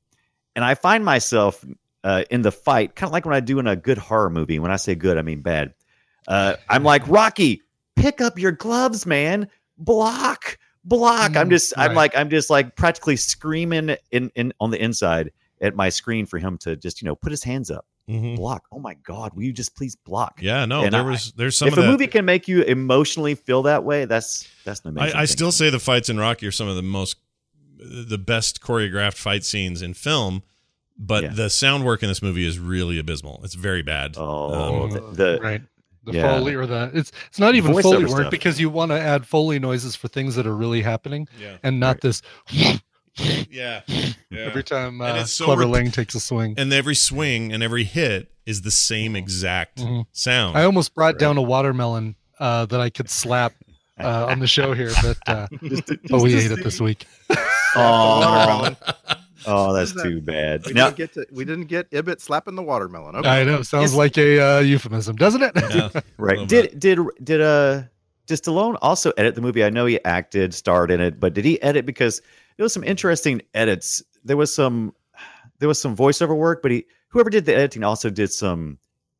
and i find myself uh, in the fight kind of like when i do in a good horror movie when i say good i mean bad uh, i'm like rocky pick up your gloves man block block i'm Mm, just i'm like i'm just like practically screaming in, in on the inside at my screen for him to just you know put his hands up Mhm. block. Oh my God, will you just please block? Yeah, no, And there I- was there's some if of a that. movie can make you emotionally feel that way, that's that's an amazing. I, I still say the fights in Rocky are some of the most, the best choreographed fight scenes in film. But Yeah. the sound work in this movie is really abysmal. It's very bad. Oh, Um, the, the right. The yeah. foley or the it's it's not even Voiceover foley work stuff. because you want to add foley noises for things that are really happening yeah, and not this yeah, yeah. every time And uh, so clever rep- Lang takes a swing. and every swing and every hit is the same exact Mhm. sound. I almost brought down a watermelon uh, that I could slap uh, on the show here, but uh, but we ate it this week. oh, Watermelon. Oh, that's that? too bad. We Now, didn't get to. We didn't get Ibbott slapping the watermelon. Okay. I know, sounds Is- like a uh, euphemism, doesn't it? Yeah. right? little Did did did uh did Stallone also edit the movie? I know he acted, starred in it, but did he edit because there was some interesting edits. There was some there was some voiceover work, but he whoever did the editing also did some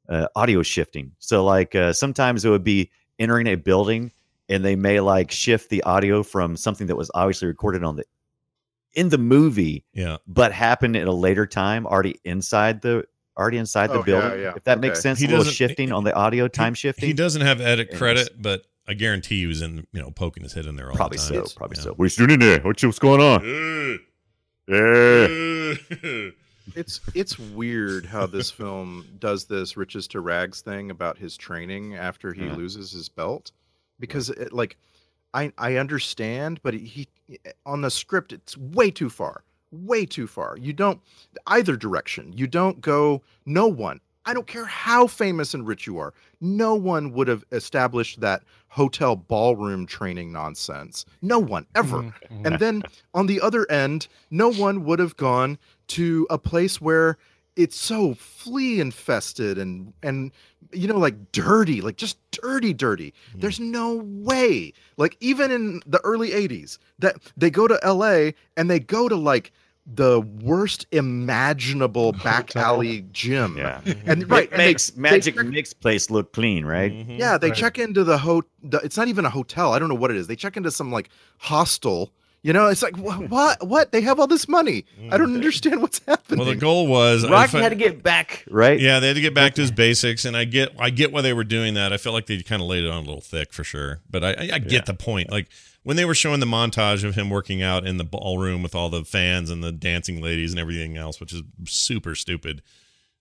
uh, audio shifting. So like uh, sometimes it would be entering a building and they may like shift the audio from something that was obviously recorded on the in the movie yeah, but happened at a later time already inside the already inside the Oh, building yeah. if that makes sense He a little doesn't- shifting on the audio time shifting he doesn't have edit Yes. credit, but I guarantee he was in you know poking his head in there all probably the so time. probably Yeah. so what are you doing in there what's, what's going on eh. yeah eh. It's it's weird how this film does this riches to rags thing about his training after he Yeah. loses his belt, because it, like, I I understand, but he on the script it's way too far, way too far. You don't either direction. You don't go. No one. I don't care how famous and rich you are. No one would have established that hotel ballroom training nonsense. No one ever. Mhm, mhm. And then on the other end, no one would have gone to a place where it's so flea infested and and you know like dirty, like just dirty dirty. There's no way. Like even in the early 80s that they go to LA and they go to like the worst imaginable back alley gym. yeah And right it and makes they magic check- mix place look clean right Mhm. yeah, they Right. check into the ho. The, it's not even a hotel. I don't know what it is. They check into some like hostel. You know, it's like wha- what? What? They have all this money. I don't understand what's happening. Well, the goal was I rocky fi- had to get back right Yeah, they had to get back to his basics, and I get I get why they were doing that. I felt like they kind of laid it on a little thick for sure, but I I, I get Yeah. the point. Like when they were showing the montage of him working out in the ballroom with all the fans and the dancing ladies and everything else, which is super stupid.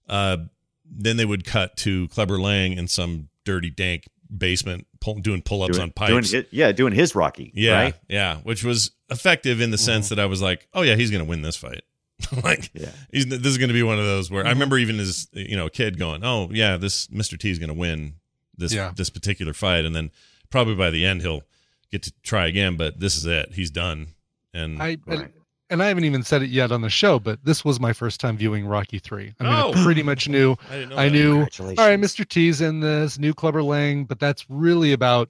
Uh, then they would cut to Clubber Lang in some dirty, dank basement pull, doing pull ups doing, on pipes. doing his, yeah doing his rocky Yeah, right yeah, which was effective in the sense mm-hmm. that I was like, oh yeah, he's gonna win this fight. like, Yeah. he's this is gonna be one of those where I mm-hmm. remember even as you know a kid going, oh yeah, this Mr. T is gonna win this Yeah. this particular fight, and then probably by the end he'll get to try again, but this is it, he's done. And I Right. And, and I haven't even said it yet on the show, but this was my first time viewing Rocky three. I mean, Oh. I pretty much knew. I didn't know. I knew. All right, Mr. T's in this new Clubber Lang, but that's really about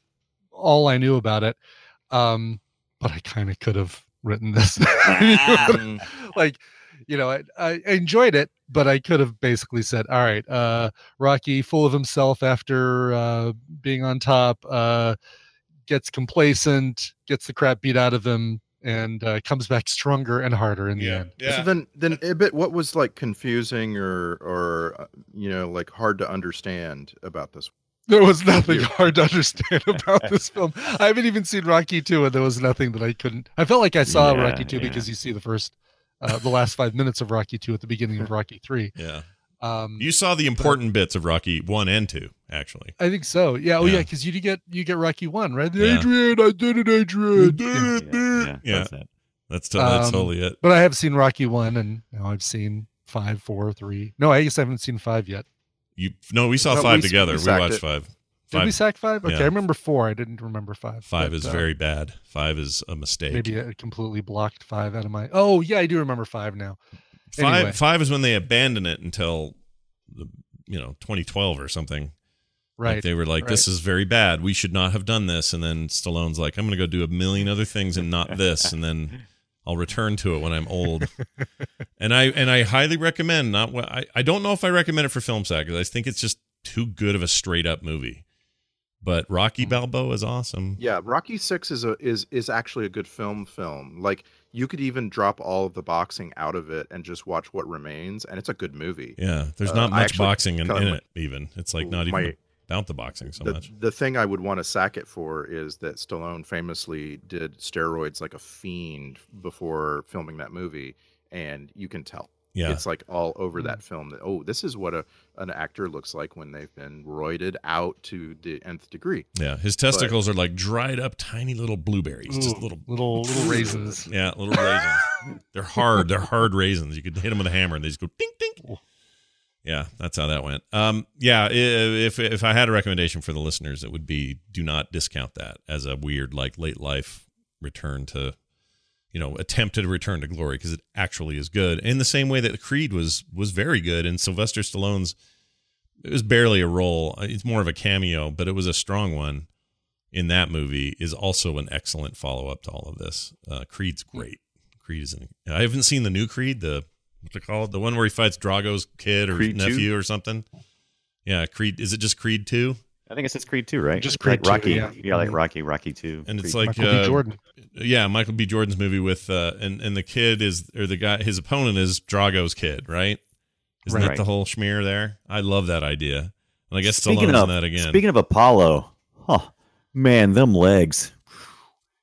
all I knew about it. Um, but I kind of could have written this. Like, you know, I, I enjoyed it, but I could have basically said, all right, uh, Rocky, full of himself after uh, being on top, uh, gets complacent, gets the crap beat out of him, and uh, comes back stronger and harder in the yeah, end. So yeah. then, then bit. what was like confusing or or uh, you know like hard to understand about this? There was nothing hard to understand about this film. I haven't even seen Rocky 2, and there was nothing that I couldn't. I felt like I saw Yeah, Rocky 2 yeah. because you see the first, uh, the last five minutes of Rocky 2 at the beginning of Rocky 3. yeah. Um, You saw the important bits of Rocky one and two, actually. I think so. Yeah. Oh, Yeah. yeah. Because you get you get Rocky 1, right? Yeah. Adrian, I did it, Adrian. yeah, yeah, Yeah. that's it. That's to, that's Um, totally it. But I have seen Rocky 1, and you know, I've seen five, four, three. No, I guess I haven't seen five yet. You no, we saw No, five we- together. we We, watched it. five. Did we Five, sack five? Okay, yeah. I remember four. I didn't remember five. five but, is uh, very bad. Five is a mistake. Maybe I completely blocked five out of my. Oh yeah, I do remember five now. Five Anyway. five is when they abandon it until the you know 2012 or something. Right. Like they were like, "This is very bad. We should not have done this." And then Stallone's like, "I'm going to go do a million other things and not this." And then I'll return to it when I'm old. and I and I highly recommend. Not wh- I I don't know if I recommend it for film sack because I think it's just too good of a straight up movie. But Rocky Mm. Balboa is awesome. Yeah, Rocky Six is a is is actually a good film. Film like you could even drop all of the boxing out of it and just watch what remains, and it's a good movie. Yeah, there's Uh, not I much boxing in, in like- it. Even it's like not even My- about the boxing so the, much. the thing I would want to sack it for is that Stallone famously did steroids like a fiend before filming that movie, and you can tell. Yeah. It's like all over that film that oh, this is what a an actor looks like when they've been roided out to the nth degree. Yeah, his testicles are like dried up tiny little blueberries, just little little little raisins. Yeah, little raisins. They're hard. They're hard raisins. You could hit them with a hammer and they just go ding ding. Yeah, that's how that went. Um, yeah, if if I had a recommendation for the listeners, it would be do not discount that as a weird like late life return to, you know, attempted a return to glory because it actually is good. In the same way that Creed was was very good, and Sylvester Stallone's it was barely a role. It's more of a cameo, but it was a strong one in that movie is also an excellent follow up to all of this. Uh, Creed's great. Creed is. An, I haven't seen the new Creed, the what's it called, the one where he fights Drago's kid or Creed 2? nephew or something. Yeah, Creed. Is it just Creed two? I think it's just Creed 2, right? Just like Creed 2, Rocky. yeah. yeah, like Rocky, Rocky 2. And it's Creed. like Michael B. uh, Jordan. Yeah, Michael B. Jordan's movie with uh, and and the kid is or the guy his opponent is Drago's kid, right? Isn't that the whole schmear there? I love that idea. And I guess speaking Stallone's of that again. speaking of Apollo, huh, man, them legs.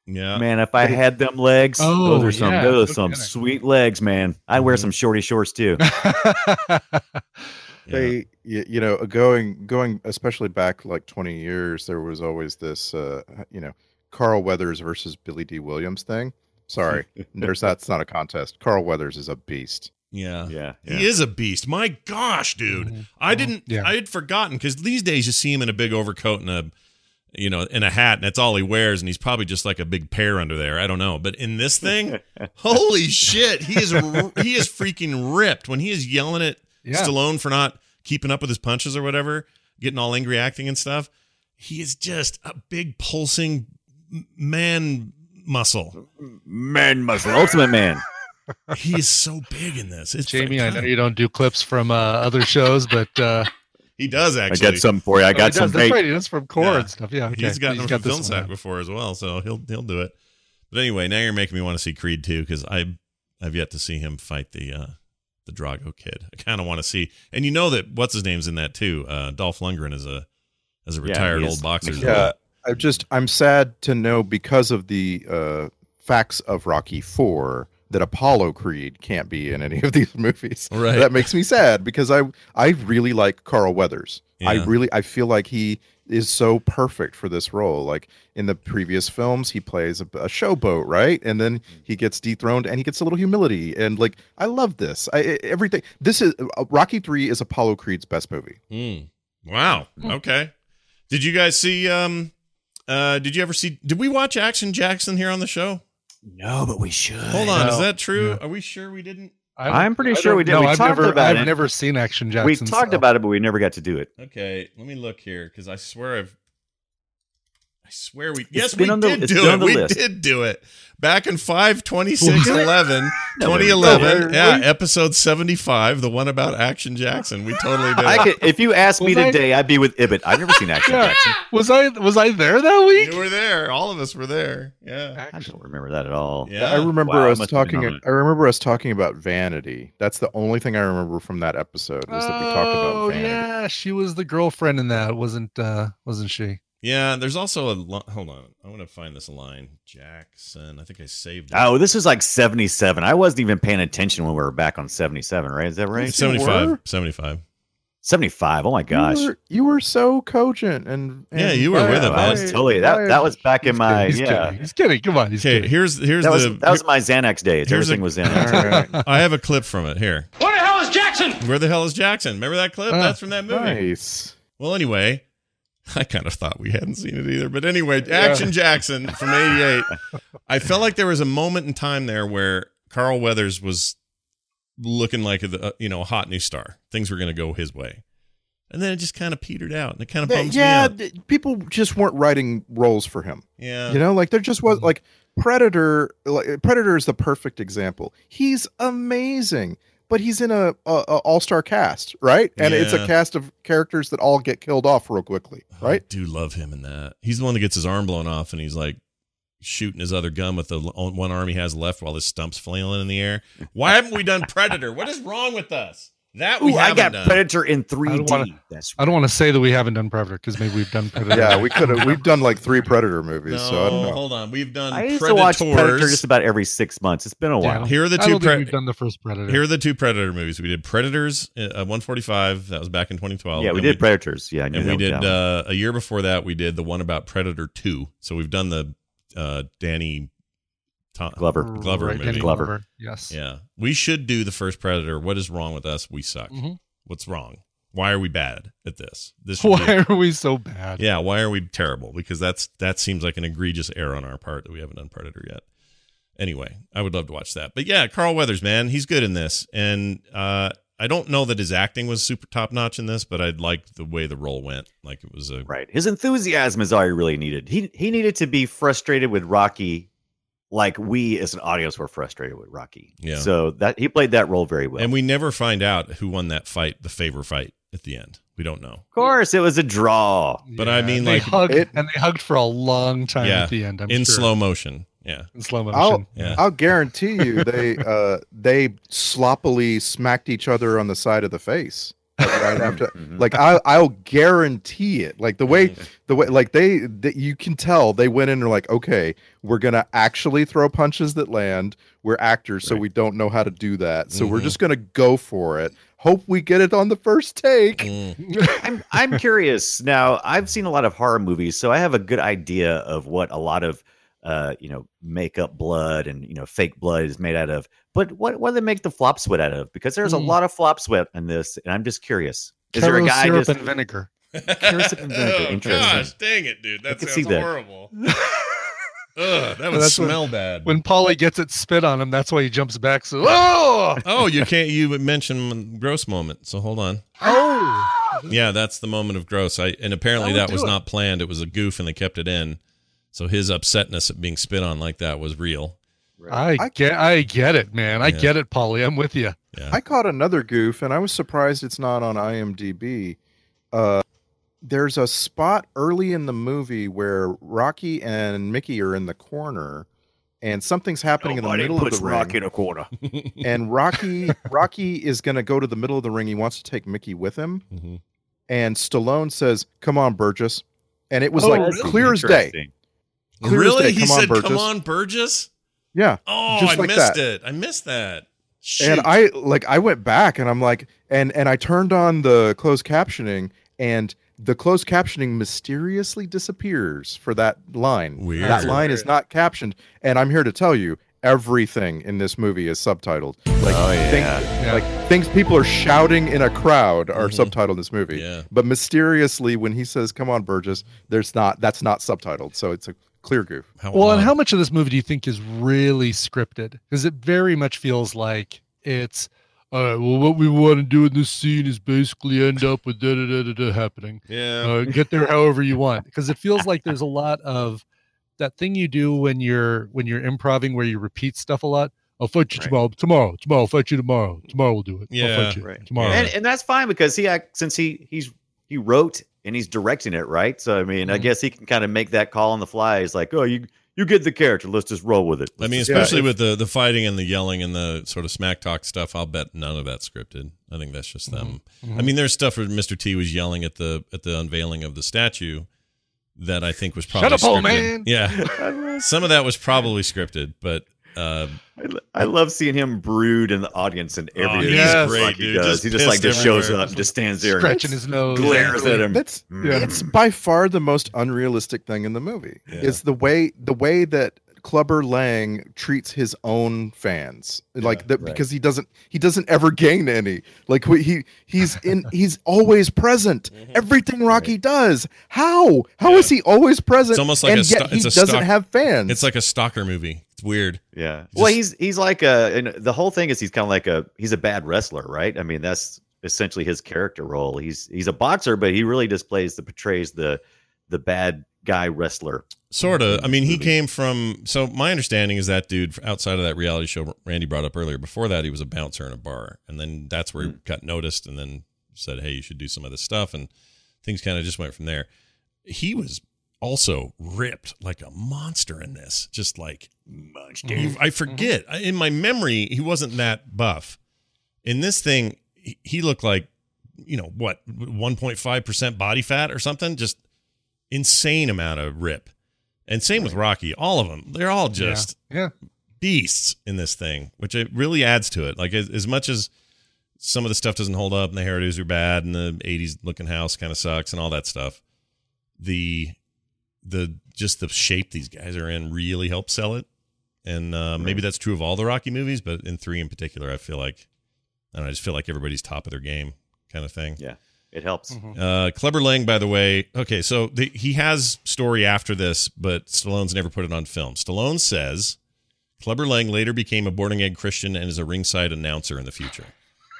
yeah, Man, if I had them legs, Oh, those are some yeah, those are some kidding. sweet legs, man. I wear Mhm. some shorty shorts too. yeah. They, you, you know, going going especially back like twenty years, there was always this, uh, you know, Carl Weathers versus Billy D. Williams thing. Sorry, there's that's not a contest. Carl Weathers is a beast. yeah. yeah, yeah. He is a beast. My gosh, dude. Mhm. I didn't Yeah. I had forgotten because these days you see him in a big overcoat and a you know, in a hat, and that's all he wears, and he's probably just like a big pear under there. I don't know. But in this thing, holy shit, he is he is freaking ripped. When he is yelling at Yeah. Stallone for not keeping up with his punches or whatever, getting all angry acting and stuff, he is just a big pulsing man muscle. man muscle, ultimate man. He is so big in this. It's Jamie, I know you don't do clips from uh, other shows, but uh, He does actually. I got something for you. I oh, got he some does, That's right. He does from core Yeah. and stuff. Yeah, okay. He's got them from this Film Sack before as well, so he'll he'll do it. But anyway, now you're making me want to see Creed too because I I've yet to see him fight the uh the Drago kid. I kind of want to see, and you know that what's his name's in that too. Uh, Dolph Lundgren is a as a retired he old boxer. Yeah. well. Yeah, I just I'm sad to know because of the uh, facts of Rocky Four that Apollo Creed can't be in any of these movies. Right. That makes me sad because I I really like Carl Weathers. I really I feel like he is so perfect for this role. Like in the previous films, he plays a, a showboat, right? And then he gets dethroned and he gets a little humility. And like I love this. I I- everything. This is uh, Rocky Three is Apollo Creed's best movie. Mm. Wow. Okay. Did you guys see? Um. Uh. Did you ever see? Did we watch Action Jackson here on the show? No, but we should. Hold on. Is that true? Yeah. Are we sure we didn't? I- I'm pretty I sure we did. know. We I've talked never, about I've it. never seen Action Jackson. we talked so- about it, but we never got to do it. Okay. Let me look here because I swear I've. I swear we yes been we on the- did do it we list. did do it back in 5 26 11 2011 yeah episode 75 the one about Action Jackson we totally did I could, if you asked me Was I- today, I'd be with Ibbott. I've never seen Action Yeah. Jackson. Was I was I there that week? you were there all of us were there yeah I don't remember that at all. yeah I remember Wow, I us must have been talking. on it. I remember us talking about vanity. That's the only thing I remember from that episode was that we talked Oh about vanity. yeah, she was the girlfriend in that, wasn't uh wasn't she? Yeah there's also a li- hold on I want to find this line Jackson I think I saved it Oh, this was like 77. I wasn't even paying attention when we were back on 77, right? Is that right? 75 75 75. Oh my gosh. you were, you were so cogent and, Yeah, you were with it, I was totally that. That was back in my kidding, he's yeah. kidding, he's kidding. Come on, he's okay kidding. here's here's That was the that was my Xanax days. Everything a- was Xanax. All right. I have a clip from it here Where the hell is Jackson? where the hell is Jackson remember that clip Ah, that's from that movie nice. Well, anyway, I kind of thought we hadn't seen it either. But anyway, Action Jackson from 88. I felt like there was a moment in time there where Carl Weathers was looking like a, you know, a hot new star. Things were going to go his way. And then it just kind of petered out and it kind of bums yeah, me out. people just weren't writing roles for him. Yeah. You know, like there just was mm-hmm. like Predator. Like, Predator is the perfect example. He's amazing, but he's in a, a, a all star cast, right? And it's a cast of characters that all get killed off real quickly, oh, I right? do love him in that. He's the one that gets his arm blown off and he's like shooting his other gun with the one arm he has left while his stump's flailing in the air. Why haven't we done Predator? What is wrong with us? That we Ooh, I haven't got done. Predator in I don't 3D. wanna- That's I don't want to say that we haven't done Predator because maybe we've done Predator. Yeah, we could have. We've done like three Predator movies, No, so I don't know. hold on. We've done I used Predators. to watch Predator just about every six months. It's been a Yeah. while. Here are the two. Pre- we've done the first Predator. here are the two Predator movies. We did Predators, uh, 145. That was back in 2012. yeah, we and did Predators. Yeah, I knew and we did uh, a year before that. We did the one about Predator 2. So we've done the uh, Danny Tom, Glover. Glover Right, movie. Danny Glover. Yes. Yeah, we should do the first Predator. What is wrong with us? We suck. Mhm. What's wrong? Why are we bad at this? This Why are we so bad? yeah, why are we terrible? Because that's that seems like an egregious error on our part that we haven't done Predator yet. Anyway, I would love to watch that. But yeah, Carl Weathers, man, he's good in this, and uh, I don't know that his acting was super top notch in this, but I liked the way the role went. Like it was a Right. His enthusiasm is all he really needed. He he needed to be frustrated with Rocky, like we as an audience were frustrated with Rocky. Yeah. So that he played that role very well. and we never find out who won that fight, the favor fight at the end. We don't know. of course, it was a draw. But I mean, like- hugged It- and they hugged for a long time Yeah, at the end. I'm in sure. slow motion. Yeah. in slow motion. I'll Yeah. I'll guarantee you they uh they sloppily smacked each other on the side of the face like, right after. Mhm. Like I I'll guarantee it. Like the way the way like they that you can tell they went in and are like okay we're gonna actually throw punches that land. We're actors so we don't know how to do that. So we're Mhm. just gonna go for it. Hope we get it on the first take. Mm. I'm I'm curious. Now, I've seen a lot of horror movies, so I have a good idea of what a lot of uh, you know, makeup blood and you know, fake blood is made out of. But what what do they make the flop sweat out of? Because there's a Mm. lot of flop sweat in this, and I'm just curious. Is there a guy syrup just and vinegar. Kerosene and vinegar, oh interesting. gosh, dang it, dude! That sounds see that. horrible. Ugh, that would That's what- smell bad. When Paulie gets it spit on him, that's why he jumps back. So, oh, oh, you can't. You mentioned gross moment, so hold on. oh, Yeah, that's the moment of gross. I and apparently That that was it. not planned. It was a goof, and they kept it in. So his upsetness at being spit on like that was real. I I- get, I get it, man. I Yeah. get it, Paulie. I'm with you. Yeah. I caught another goof, and I was surprised it's not on IMDb. Uh, there's a spot early in the movie where Rocky and Mickey are in the corner, and something's happening in the middle of the ring. Rocky in a corner. and Rocky Rocky is going to go to the middle of the ring. He wants to take Mickey with him, Mhm. and Stallone says, "Come on, Burgess." And it was Oh, like that's clear as day. Interesting. Clear really? He Come on, said, "Come on, Burgess." Yeah. Oh, Just I like missed that. it. I missed that. Shoot. and i like i went back and i'm like and and i turned on the closed captioning and the closed captioning mysteriously disappears for that line Weird. that line is not captioned and i'm here to tell you everything in this movie is subtitled like Oh, thing- yeah. like things people are shouting in a crowd are Mhm. subtitled in this movie Yeah. but mysteriously when he says come on burgess there's not that's not subtitled so it's a clear groove. How Well, and how much of this movie do you think is really scripted? Because it very much feels like it's, all right, well, what we want to do in this scene is basically end up with da da da da, da happening. Yeah. Uh, get there however you want. Because it feels like there's a lot of that thing you do when you're when you're improvising where you repeat stuff a lot. I'll fight you Right. tomorrow. Tomorrow. Tomorrow. I'll fight you tomorrow. Tomorrow we'll do it. Yeah, I'll fight you right. tomorrow. and and that's fine because he act since he he's he wrote and he's directing it right so i mean i Mhm. guess he can kind of make that call on the fly he's like oh you you get the character let's just roll with it I mean, Let's just- especially with the the fighting and the yelling and the sort of smack talk stuff, I'll bet none of that's scripted. I think that's just them. Mhm. I mean, there's stuff where Mr. T was yelling at the at the unveiling of the statue that I think was probably Shut up, old scripted. man. Yeah, some of that was probably scripted, but uh, I, love seeing him brood in the audience and every Oh, he's yes, great, like he dude. does. Just he just like pissed just shows up and just stands there and Scratching his nose. glares at him. That's Mm. it's by far the most unrealistic thing in the movie. Yeah. It's the way the way that Clubber Lang treats his own fans, like that right. because he doesn't he doesn't ever gain any. Like he he's in he's always present. Everything Rocky does. How how is Mm-hmm. Yeah. he always present? It's almost like and a sto- he it's a doesn't stock- have fans. it's like a stalker movie. It's weird. Yeah. Just- well, he's he's like a and the whole thing is he's kind of like a he's a bad wrestler, right? I mean, that's essentially his character role. He's he's a boxer, but he really displays the portrays the the bad guy wrestler. Sort of. I mean, he came from. So my understanding is that dude outside of that reality show Randy brought up earlier. Before that, he was a bouncer in a bar, and then that's where he hmm. got noticed, and then said, "Hey, you should do some of this stuff," and things kind of just went from there. He was also ripped like a monster in this. Just like Monster. I mm-hmm. forget mm-hmm. I- in my memory he wasn't that buff. In this thing, he, he looked like you know what, one point five percent body fat or something. Just insane amount of rip. And same with Rocky. All of them, they're all just yeah. beasts in this thing, which it really adds to it. Like as, as much as some of the stuff doesn't hold up and the hairdos are bad and the 80s looking house kind of sucks and all that stuff, the the just the shape these guys are in really helps sell it. And uh, maybe that's true of all the Rocky movies, but in three in particular, I feel like I don't know, I just feel like everybody's top of their game kind of thing. Yeah, it helps. Uh, Clubber Lang, by the way, okay, so the, he has story after this, but Stallone's never put it on film. Stallone says Clubber Lang later became a boarding egg Christian and is a ringside announcer in the future.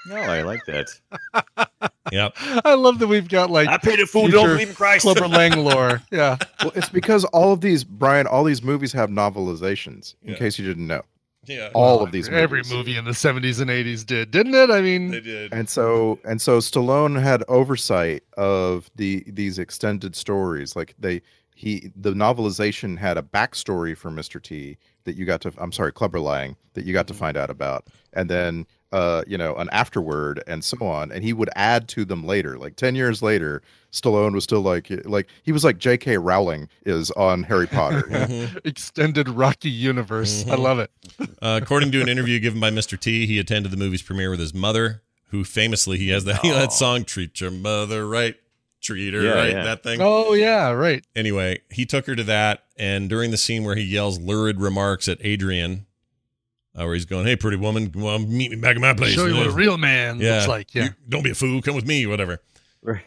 No, I like that. Yep. I love that we've got like I paid a fool. Don't future believe in Christ. Clubber Lang lore. Yeah. Well, it's because all of these, Brian, all these movies have novelizations. In Yeah. case you didn't know, Yeah. all of these. Every movies. movie in the 70s and 80s did, didn't it? I mean, They did. And so and so Stallone had oversight of the these extended stories. Like they he the novelization had a backstory for Mr. T that you got to I'm sorry, Clubber Lang that you got to mm-hmm. find out about. And then uh, you know, an afterword and so on. And he would add to them later. Like ten years later, Stallone was still like like he was like J.K. Rowling is on Harry Potter. extended Rocky universe. I Mhm. love it. Uh, according to an interview given by Mr. T, he attended the movie's premiere with his mother, who famously he has that, that song "Treat Your Mother Right." Treat her Yeah, right, yeah. that thing. Oh yeah, right. Anyway, he took her to that, and during the scene where he yells lurid remarks at Adrian, uh, where he's going, "Hey, pretty woman, well, meet me back at my place." Show you what a real man yeah, looks like. Yeah. You- don't be a fool. Come with me, whatever.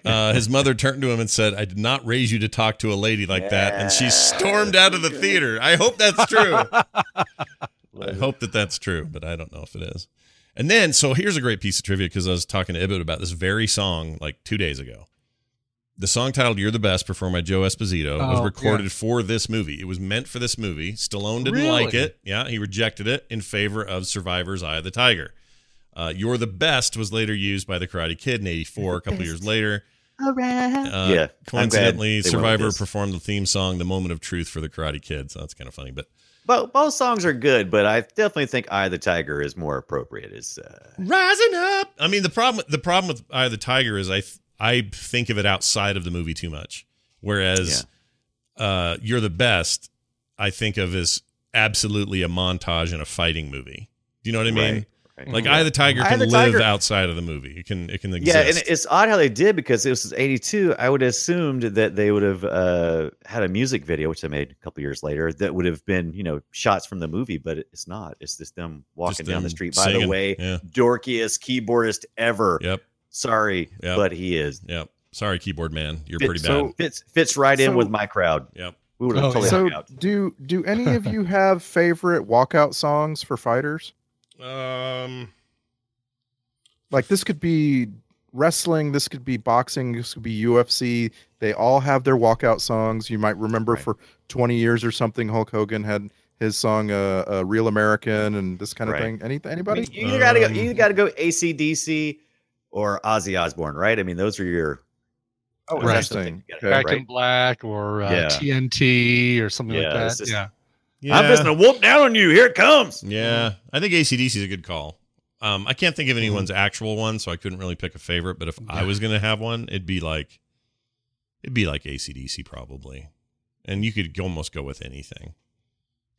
Uh, his mother turned to him and said, "I did not raise you to talk to a lady like that," and she stormed out of the theater. I hope that's true. I hope that that's true, but I don't know if it is. And then, so here's a great piece of trivia because I was talking to Ibbott about this very song like two days ago. The song titled "You're the Best," performed by Joe Esposito, was Oh, recorded yeah. for this movie. It was meant for this movie. Stallone didn't Really? like it. Yeah, he rejected it in favor of Survivor's Eye of the Tiger. Uh, "You're the Best" was later used by the Karate Kid in '84. A couple years later, All right. uh, yeah. Coincidentally, they went with Survivor performed the theme song "The Moment of Truth" for the Karate Kid. So that's kind of funny, but. Both, both songs are good, but I definitely think "Eye of the Tiger" is more appropriate. Is uh, rising up. I mean, the problem the problem with Eye of the Tiger is I th- I think of it outside of the movie too much. Whereas uh You're the Best, I think of as absolutely a montage in a fighting movie. Do you know what I mean? Right, right. Like Eye of the Tiger can the live Tiger- outside of the movie. It can it can exist. yeah, and it's odd how they did because it was '82. I would have assumed that they would have uh, had a music video, which they made a couple years later, that would have been you know shots from the movie, but it's not. It's just them walking down them the street. By the way, yeah. dorkiest keyboardist ever. Yep. Sorry, Yep. but he is. Yep. Sorry, keyboard man. You're Fits- pretty bad. so- Fits fits right in with my crowd. yep. We would have Oh, totally So out. do do any of you have favorite walkout songs for fighters? Um like this could be wrestling this could be boxing this could be ufc they all have their walkout songs you might remember Right. for 20 years or something hulk hogan had his song uh, uh real american and this kind of Right. thing Any, I anybody mean, you either gotta go. Um, You either gotta go ACDC or Ozzy Osbourne, right? I mean, those are your. oh Right. interesting Yeah, Okay. Back right. in Black or uh, Yeah. TNT or something Yeah, like that. just- yeah. yeah. I'm just gonna whoop down on you. Here it comes. Yeah, I think ACDC is a good call. Um, I can't think of anyone's actual one, so I couldn't really pick a favorite. But if I was going to have one, it'd be like, it'd be like ACDC probably, and you could almost go with anything.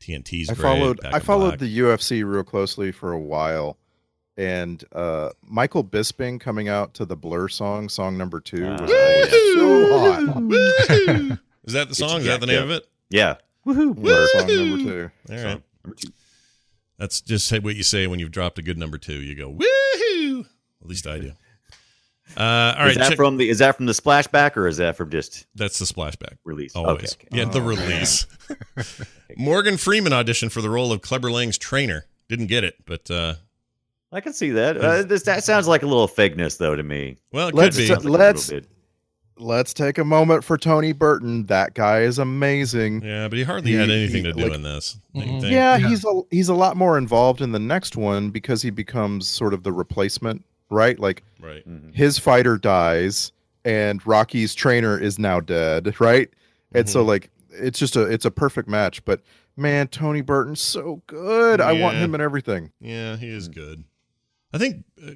TNT's i great. followed i followed Black. the ufc real closely for a while and uh michael bisping coming out to the blur song song number two was Ah, so hot Is that the song? you Is that the name up. of it? Yeah. Woohoo. blur song number two All So, number two. that's just what you say when you've dropped a good number two. You go woohoo. At least I do. Uh, all right, is that check- from the is that from the splashback or is that from just that's the splashback. release? Always. Okay, okay. Yeah, the Oh, release. Morgan Freeman auditioned for the role of Clubber Lang's trainer. Didn't get it, but uh I can see that. Uh, this that sounds like a little fakeness though to me. well, it Let's could be. t- Sounds like a Let's- little let's take a moment for tony burton that guy is amazing yeah, but he hardly He- had anything he- to do like- in this. don't you Mhm. Yeah, Yeah. he's a he's a lot more involved in the next one because he becomes sort of the replacement, right? Like Right. Mhm. his fighter dies and Rocky's trainer is now dead, right? and so Mhm. like it's just a it's a perfect match. But man, Tony Burton's so good. I want him in everything. Yeah, he is good. I think uh,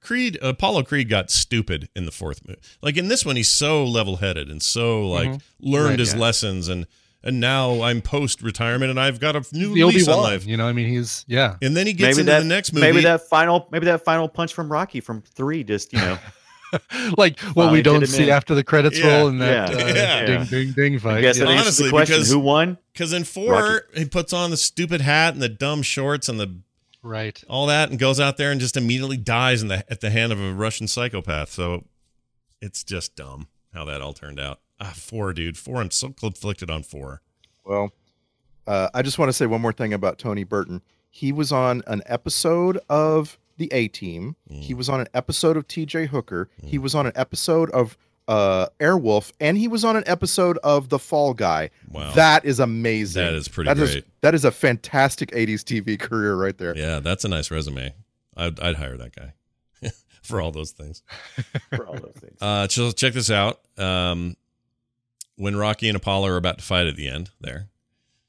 Creed, Apollo Creed, got stupid in the fourth movie. Like in this one, he's so level-headed and so like Mhm. learned Right, his yeah. lessons, and and now I'm post-retirement and I've got a new The Obi lease on Wan. life. You know, I mean, he's yeah. And then he gets maybe into that the next movie. maybe that final maybe that final punch from Rocky from three just you know like what Finally we don't see in. after the credits Yeah, roll and that yeah, uh, yeah. ding ding ding fight. I guess yeah. that answers Honestly, the question because- who won Because in four, he puts on the stupid hat and the dumb shorts and the right. all that, and goes out there and just immediately dies in the at the hand of a Russian psychopath. So it's just dumb how that all turned out. Ah, four, dude, four. I'm so conflicted on four. Well, uh, I just want to say one more thing about Tony Burton. He was on an episode of The A Team. Mm. He was on an episode of T.J. Hooker. He was on an episode of uh, Airwolf, and he was on an episode of The Fall Guy. Wow. That is amazing. That is pretty That is- great. that is a fantastic '80s TV career right there. Yeah, that's a nice resume. I'd, I'd hire that guy for all those things. for all those things. Uh, so check this out. Um, when Rocky and Apollo are about to fight at the end, there,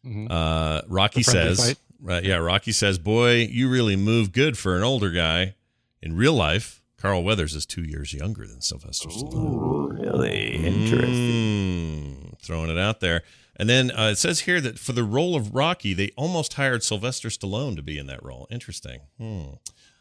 Mhm. uh, Rocky The says, fight? right, yeah, Rocky says, "Boy, you really move good for an older guy." In real life, Carl Weathers is two years younger than Sylvester Stallone. Really interesting. Mm, throwing it out there. And then uh, it says here that for the role of Rocky, they almost hired Sylvester Stallone to be in that role. Interesting. Hmm.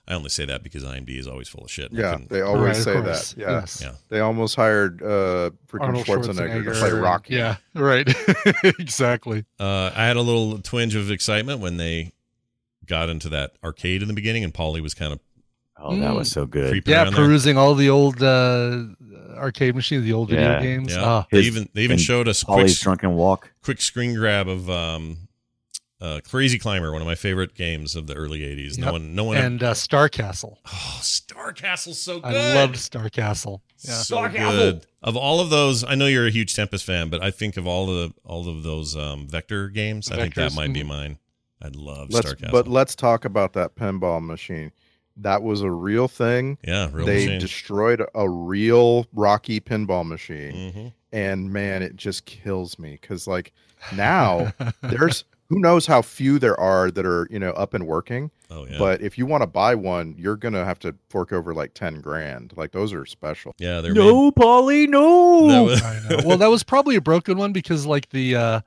I only say that because IMDb is always full of shit. Yeah, they always Right, say that. Yeah. Yes. Yeah. They almost hired uh, freaking Arnold Schwarzenegger, to play Rocky. Yeah, right. exactly. Uh, I had a little twinge of excitement when they got into that arcade in the beginning, and Paulie was kind of Oh, that was so good. creeping Yeah, around there. perusing all the old uh, arcade machines, the old video Yeah. games. Yeah, Ah, they even they even and showed us quick, drunken walk. quick screen grab of um, uh, Crazy Climber, one of my favorite games of the early '80s. No one, no one. and uh, Star Castle. oh, Star Castle's so good. I loved Star Castle. Yeah. so good. Of all of those, I know you're a huge Tempest fan, but I think of all the all of those um, vector games, I think that might be mhm. mine. I'd love Let's, Star Castle. but let's talk about that pinball machine. That was a real thing. yeah, real they machine. destroyed a real Rocky pinball machine, Mhm. and man, it just kills me because like now there's who knows how few there are that are you know up and working. Oh yeah, But if you want to buy one, you're gonna have to fork over like ten grand. Like those are special. yeah, they're made- No, Paulie, no. that was- I know. Well, that was probably a broken one because like the uh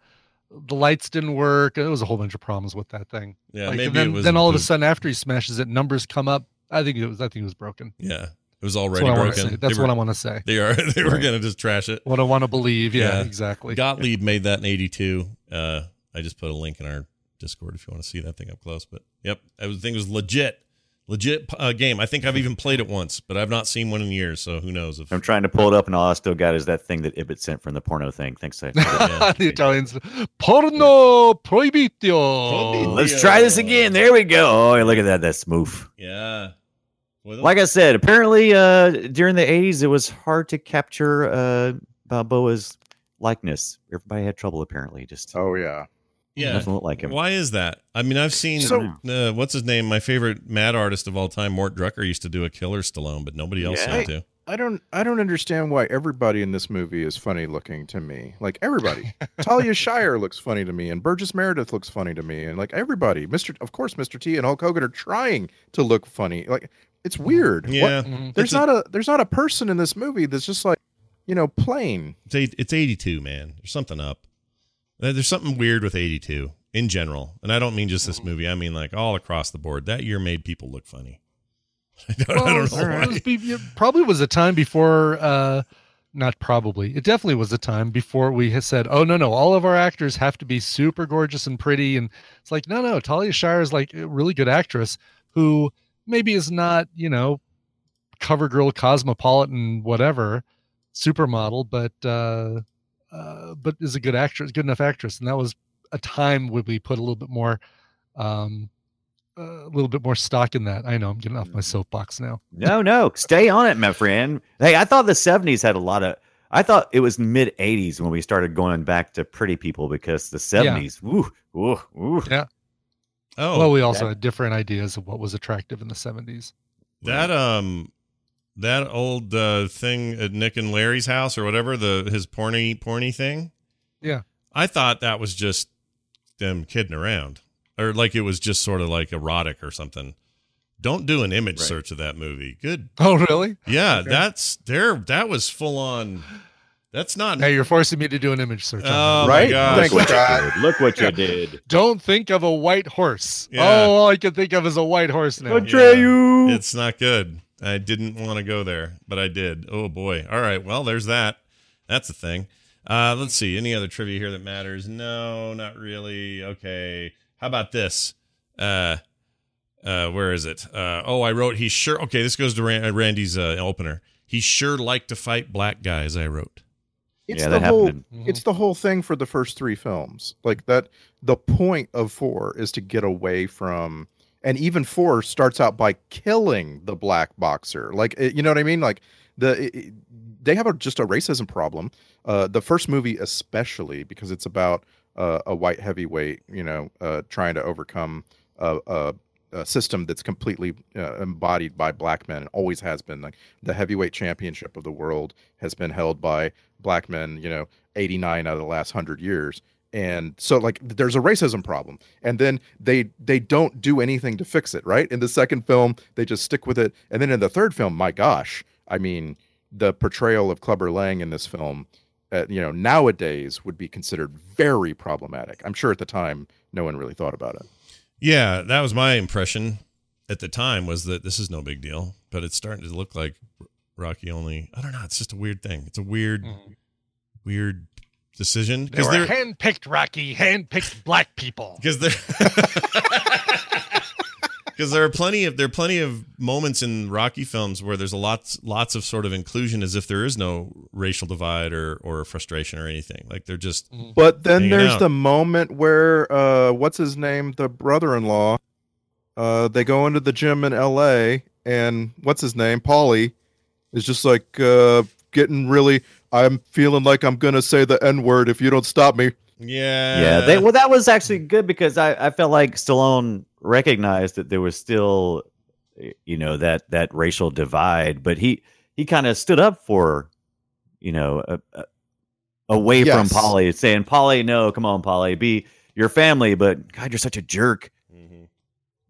the lights didn't work. It was a whole bunch of problems with that thing. yeah, Like, maybe then, it was then all of a sudden after he smashes it, numbers come up. I think it was. I think it was broken. Yeah, it was already I to broken. That's what I want to say. They are. They were Right. gonna just trash it. What I want to believe. Yeah, Yeah. exactly. Gottlieb made that in '82. Uh, I just put a link in our Discord if you want to see that thing up close. But yep, that was, the thing was legit, legit uh, game. I think I've even played it once, but I've not seen one in years. So who knows if I'm trying to pull it up, and all I still got is that thing that Ibbott sent from the porno thing. Thanks, I. the Italians, porno proibitio. Let's try this again. There we go. Oh, look at that. That's smooth. yeah. Well, Like I said, apparently uh, during the 80s, it was hard to capture uh, Balboa's likeness. Everybody had trouble, apparently. Just Oh yeah. Yeah. doesn't look like him. Why is that? I mean, I've seen So- uh, what's his name? My favorite mad artist of all time, Mort Drucker, used to do a killer Stallone, but nobody else Yeah. seemed to. I don't I don't understand why everybody in this movie is funny looking to me. Like everybody. Talia Shire looks funny to me and Burgess Meredith looks funny to me and like everybody. Mr. of course Mr. T and Hulk Hogan are trying to look funny. Like it's weird. What- Yeah, Mhm. there's It's a- not a there's not a person in this movie that's just like, you know, plain. It's eight, it's 82, man. There's something up. There- There's something weird with 82 in general, and I don't mean just this movie. I mean like all across the board. That year made people look funny. I don't, I don't was- it was it probably was a time before. uh Not probably. It definitely was a time before we had said, "Oh no, no, all of our actors have to be super gorgeous and pretty." And it's like, no, no, Talia Shire is like a really good actress who maybe is not, you know, cover girl, cosmopolitan, whatever, supermodel, but uh, uh, but is a good actress, good enough actress. And that was a time when we put a little bit more, um, a little bit more stock in that. I know I'm getting off my soapbox now. No, no. Stay on it, my friend. Hey, I thought the 70s had a lot of. I thought it was mid 80s when we started going back to pretty people because the 70s, Yeah. woo, woo, woo. Yeah. Oh, well, we also that- had different ideas of what was attractive in the 70s. that um, that old uh, thing at Nick and Larry's house or whatever the his porny porny thing. Yeah. I thought that was just them kidding around, or like it was just sort of like erotic or something. Don't do an image Right. search of that movie. Good. Oh, really? Yeah, that's there. That was full on. That's not. Hey, you're forcing me to do an image search. on Oh that. my Right? gosh. Look what God. you did. Look what you did. Don't think of a white horse. Yeah. Oh, all I can think of is a white horse now. Yeah, It's not good. I didn't want to go there, but I did. Oh boy. All right. Well, there's that. That's a thing. Uh, let's see. Any other trivia here that matters? No, not really. Okay. How about this? Uh, uh, where is it? Uh, oh, I wrote. He sure. Okay, this goes to Ran- uh, Randy's uh, opener. He sure liked to fight black guys. I wrote. It's Yeah, the that whole happened in- it's the whole thing for the first three films. Like that the point of 4 is to get away from and even 4 starts out by killing the black boxer. Like you know what I mean? Like the it- they have a, just a racism problem. Uh the first movie especially because it's about uh, a white heavyweight, you know, uh trying to overcome a, a a system that's completely uh, embodied by black men and always has been like the heavyweight championship of the world has been held by black men you know 89 out of the last 100 years and so like there's a racism problem and then they they don't do anything to fix it right in the second film they just stick with it and then in the third film my gosh i mean the portrayal of clubber lang in this film uh, you know nowadays would be considered very problematic i'm sure at the time no one really thought about it Yeah, that was my impression at the time. Was that this is no big deal, but it's starting to look like Rocky only. I don't know. It's just a weird thing. It's a weird, Mhm. weird decision because were they're handpicked, Rocky, handpicked black people. because there because there are plenty of there are plenty of moments in Rocky films where there's a lots lots of sort of inclusion as if there is no racial divide or or frustration or anything. Like they're just But then there's out. the moment where uh what's his name, the brother-in-law, uh they go into the gym in LA and what's his name, Paulie is just like uh getting really I'm feeling like I'm going to say the n-word if you don't stop me. yeah Yeah, they, well, that was actually good because I, I felt like Stallone recognized that there was still, you know, that that racial divide, but he he kind of stood up for, you know, a, a, away from Paulie, saying, "Paulie, no, come on, Paulie, be your family." But God, you're such a jerk. Mhm.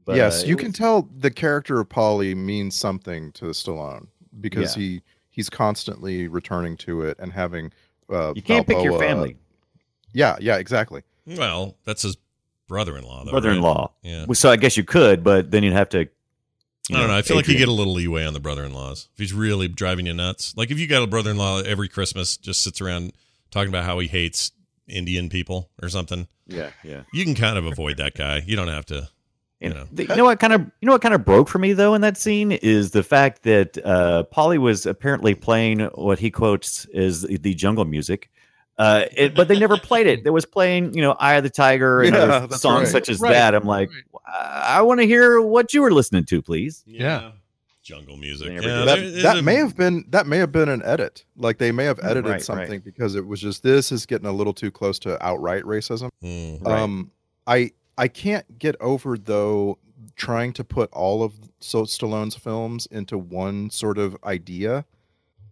But, yes, uh, you it can tell the character of Paulie means something to Stallone because Yeah. he he's constantly returning to it and having uh You can't pick your family, Yeah, yeah, exactly. Well, that's his brother-in-law. Though, brother-in-law. Right? Yeah. Well, So I guess you could, but then you'd have to. you I don't know. I feel like you Adrian. get a little leeway on the brother-in-laws if he's really driving you nuts. Like if you got a brother-in-law every Christmas just sits around talking about how he hates Indian people or something, Yeah, yeah. you can kind of avoid that guy. You don't have to. You And know. the- you know what kind of you know what kind of broke for me though in that scene is the fact that uh, Paulie was apparently playing what he quotes as the jungle music, uh, it, but they never played it. There was playing you know "Eye of the Tiger" and Yeah, other songs right. such as Right, that. I'm like, I, I want to hear what you were listening to, please. Yeah. Jungle music. They never Yeah, did. there that a- may have been that may have been an edit like they may have edited Right, right. something because it was just this is getting a little too close to outright racism. Right. um i i can't get over though trying to put all of so stallone's films into one sort of idea.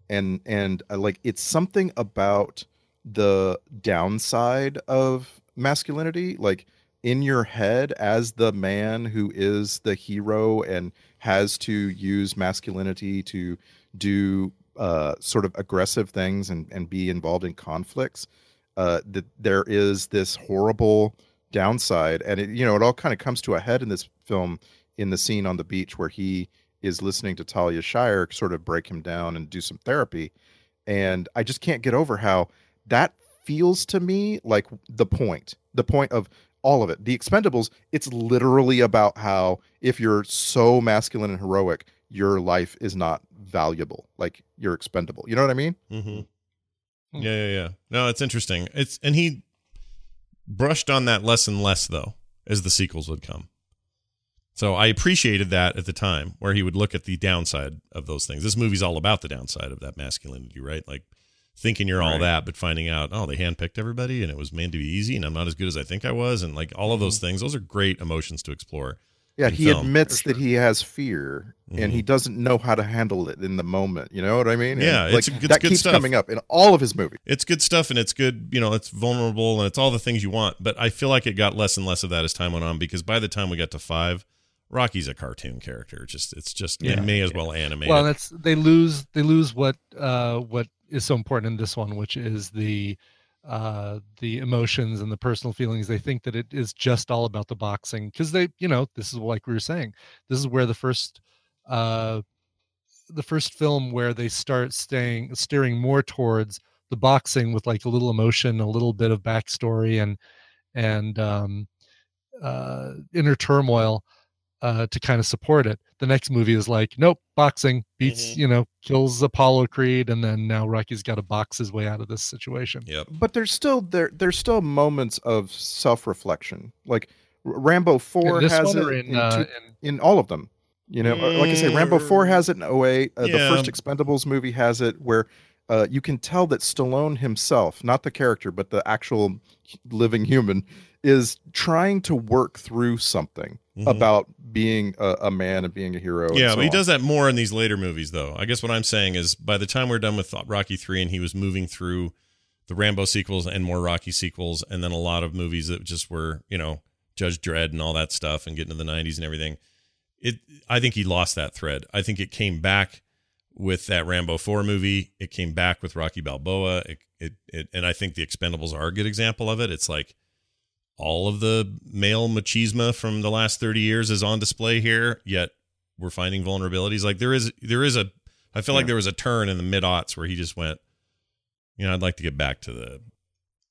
And and uh, like it's something about the downside of masculinity like in your head as the man who is the hero and has to use masculinity to do uh, sort of aggressive things and, and be involved in conflicts uh, that there is this horrible downside and it you know it all kind of comes to a head in this film in the scene on the beach where he is listening to Talia Shire sort of break him down and do some therapy and I just can't get over how that feels to me like the point the point of all of it the expendables it's literally about how if you're so masculine and heroic your life is not valuable like you're expendable you know what i mean Mhm. Hmm. Yeah, yeah, yeah. No, it's interesting. It's and he brushed on that less and less though as the sequels would come. So I appreciated that at the time, where he would look at the downside of those things. This movie's all about the downside of that masculinity, right? Like thinking you're all Right. that, but finding out, oh, they handpicked everybody, and it was meant to be easy, and I'm not as good as I think I was, and like all of those mm-hmm. things. Those are great emotions to explore. Yeah, he film. admits that he has fear and he doesn't know how to handle it in the moment. You know what I mean? And, Yeah, it's- like it's that good keeps stuff. coming up in all of his movies. It's good stuff and it's good, you know, it's vulnerable and it's all the things you want. But I feel like it got less and less of that as time went on because by the time we got to five, Rocky's a cartoon character. Just it's just Yeah. they may as well animate. well that's they lose they lose what uh what is so important in this one which is the uh the emotions and the personal feelings they think that it is just all about the boxing because they you know this is like we were saying this is where the first uh the first film where they start staying steering more towards the boxing with like a little emotion a little bit of backstory and and um uh inner turmoil uh, to kind of support it. The next movie is like, nope, boxing beats, you know, kills Apollo Creed, and then now Rocky's got to box his way out of this situation. Yep. But there's still there there's still moments of self reflection. Like Rambo Four this has it or in, in, uh, two- in all of them. You know, uh, like I say, Rambo Four has it in 08. Uh, The first Expendables movie has it where uh, you can tell that Stallone himself, not the character, but the actual living human, is trying to work through something Mhm. about being a, a man and being a hero. Yeah, so but he on. does that more in these later movies, though. I guess what I'm saying is, by the time we're done with Rocky three, and he was moving through the Rambo sequels and more Rocky sequels, and then a lot of movies that just were, you know, Judge Dredd and all that stuff, and getting to the '90s and everything. It, I think he lost that thread. I think it came back with that Rambo four movie. It came back with Rocky Balboa. It, it, it, and I think the Expendables are a good example of it. It's like all of the male machismo from the last 30 years is on display here yet we're finding vulnerabilities like there is there is a i feel like there was a turn in the mid aughts where he just went you know i'd like to get back to the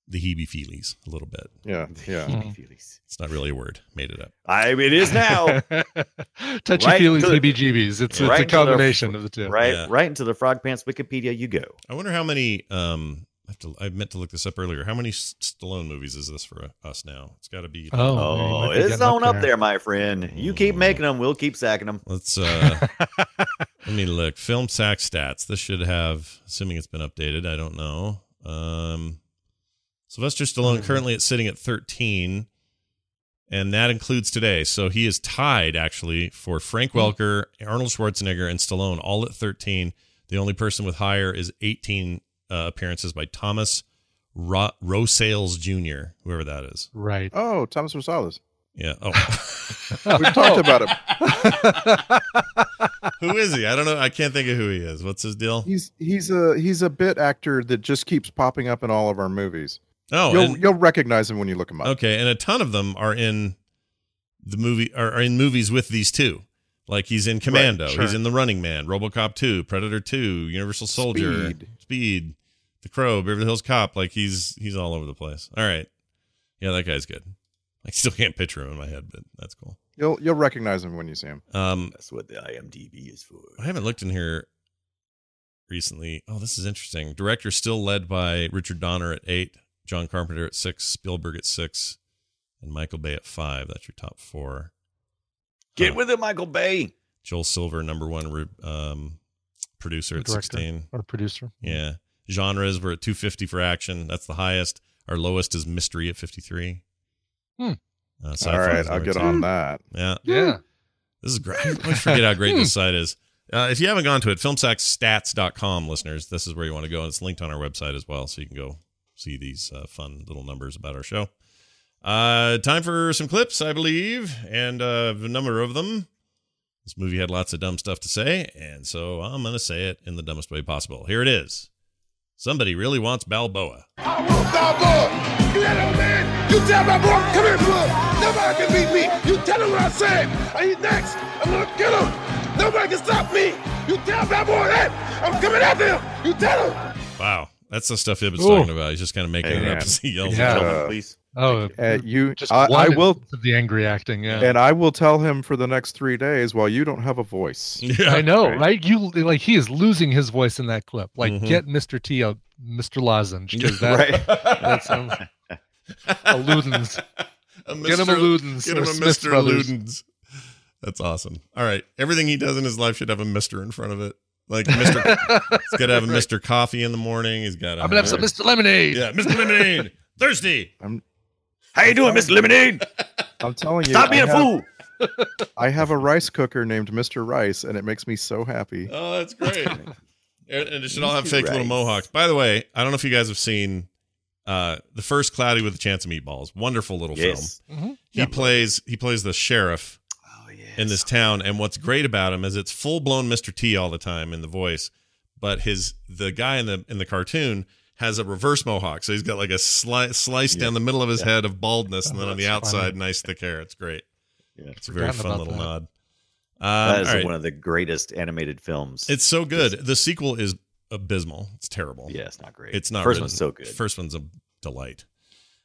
the heebie feelies a little bit Yeah, yeah. feelies it's not really a word made it up I it is now. Touchy Right feelings, to the- heebie jeebies. It's, it's right a into the- combination of the two. Right, Yeah. right into the Frog Pants Wikipedia you go. i wonder how many um I have to I meant to look this up earlier. How many S- Stallone movies is this for us now? It's got to be. Oh, Oh, it's getting up on up there. there, my friend. You keep making them, we'll keep sacking them. Let's uh let me look. Film sack stats. This should have assuming it's been updated. I don't know. Um Sylvester Stallone currently it's sitting at 13 and that includes today. So he is tied actually for Frank Welker, Arnold Schwarzenegger and Stallone all at 13. The only person with higher is 18 uh, appearances by Thomas Ro- Rosales Jr., whoever that is. Right. Oh, Thomas Rosales. Yeah. Oh. We've talked about him. who is he? I don't know. I can't think of who he is. What's his deal? He's he's a he's a bit actor that just keeps popping up in all of our movies. Oh, you'll and- you'll recognize him when you look him up. Okay, and a ton of them are in the movie are, are in movies with these two. Like he's in Commando, sure. he's in The Running Man, RoboCop 2, Predator 2, Universal Soldier, Speed. Speed, The Crow, Beverly Hills Cop. Like he's he's all over the place. All right, yeah, that guy's good. I still can't picture him in my head, but that's cool. You'll you'll recognize him when you see him. Um, That's what the IMDb is for. I haven't looked in here recently. Oh, this is interesting. Director still led by Richard Donner at eight, John Carpenter at six, Spielberg at six, and Michael Bay at five. That's your top four. Get Huh. with it, Michael Bay. Joel Silver, number one um, producer at Director. 16. Or producer. Yeah. Genres, we're at 250 for action. That's the highest. Our lowest is mystery at 53 hmm. uh, all right I'll get two. on that. Yeah. Yeah. This is great. I always forget how great this site is. Uh, if you haven't gone to it, filmsackstats.com, listeners, this is where you want to go. And it's linked on our website as well. So you can go see these uh, fun little numbers about our show. Uh, time for some clips, I believe, and uh, a number of them. This movie had lots of dumb stuff to say, and so I'm going to say it in the dumbest way possible. Here it is. Somebody really wants Balboa. Balboa! You that old man? You tell Balboa, come here, blood. Nobody can beat me. You tell him what I said. Are you next? I'm gonna get him. Nobody can stop me. You tell Balboa that. I'm coming after him. You tell him. Wow. That's the stuff Ibben's Ooh. talking about. He's just kind of making Hey, it up man. as he yells. Yeah. at Please. Oh, Uh, you, just I, I will, of the angry acting. Yeah. and I will tell him for the next three days while you don't have a voice. Yeah. I know, right. right. You like he is losing his voice in that clip. Like Mhm. get Mr. T a Mr. Lozenge because that Right. that sounds a Ludens. A Get him a Ludens. Get him a Smith Mr. Brothers. Ludens. That's awesome. All right. Everything he does in his life should have a Mr. in front of it. Like Mr. he's got to have a Mr. Coffee in the morning. He's got to I'm gonna have some Mr. Lemonade. Yeah, Mr. Lemonade. Thirsty. How you doing, Mr. Lemonade? I'm telling you, Stop being a have- fool. I have a rice cooker named Mr. Rice, and it makes me so happy. Oh, that's great. and, and it should all have Mr. fake little mohawks. By the way, I don't know if you guys have seen uh, the first Cloudy with a Chance of Meatballs. Wonderful little Yes. film. He plays he plays the sheriff Oh yeah. in this town, and what's great about him is it's full blown Mr. T all the time in the voice, but his the guy in the in the cartoon has a reverse mohawk, so he's got like a sli- slice down the middle of his head of baldness, and then on the outside, funny. nice thick hair. It's great. Yeah. It's a very fun little that. nod. Um, That is all right. one of the greatest animated films. It's so good. The sequel is abysmal. It's terrible. yeah, it's not great. It's not. First really- one's so good. First one's a delight.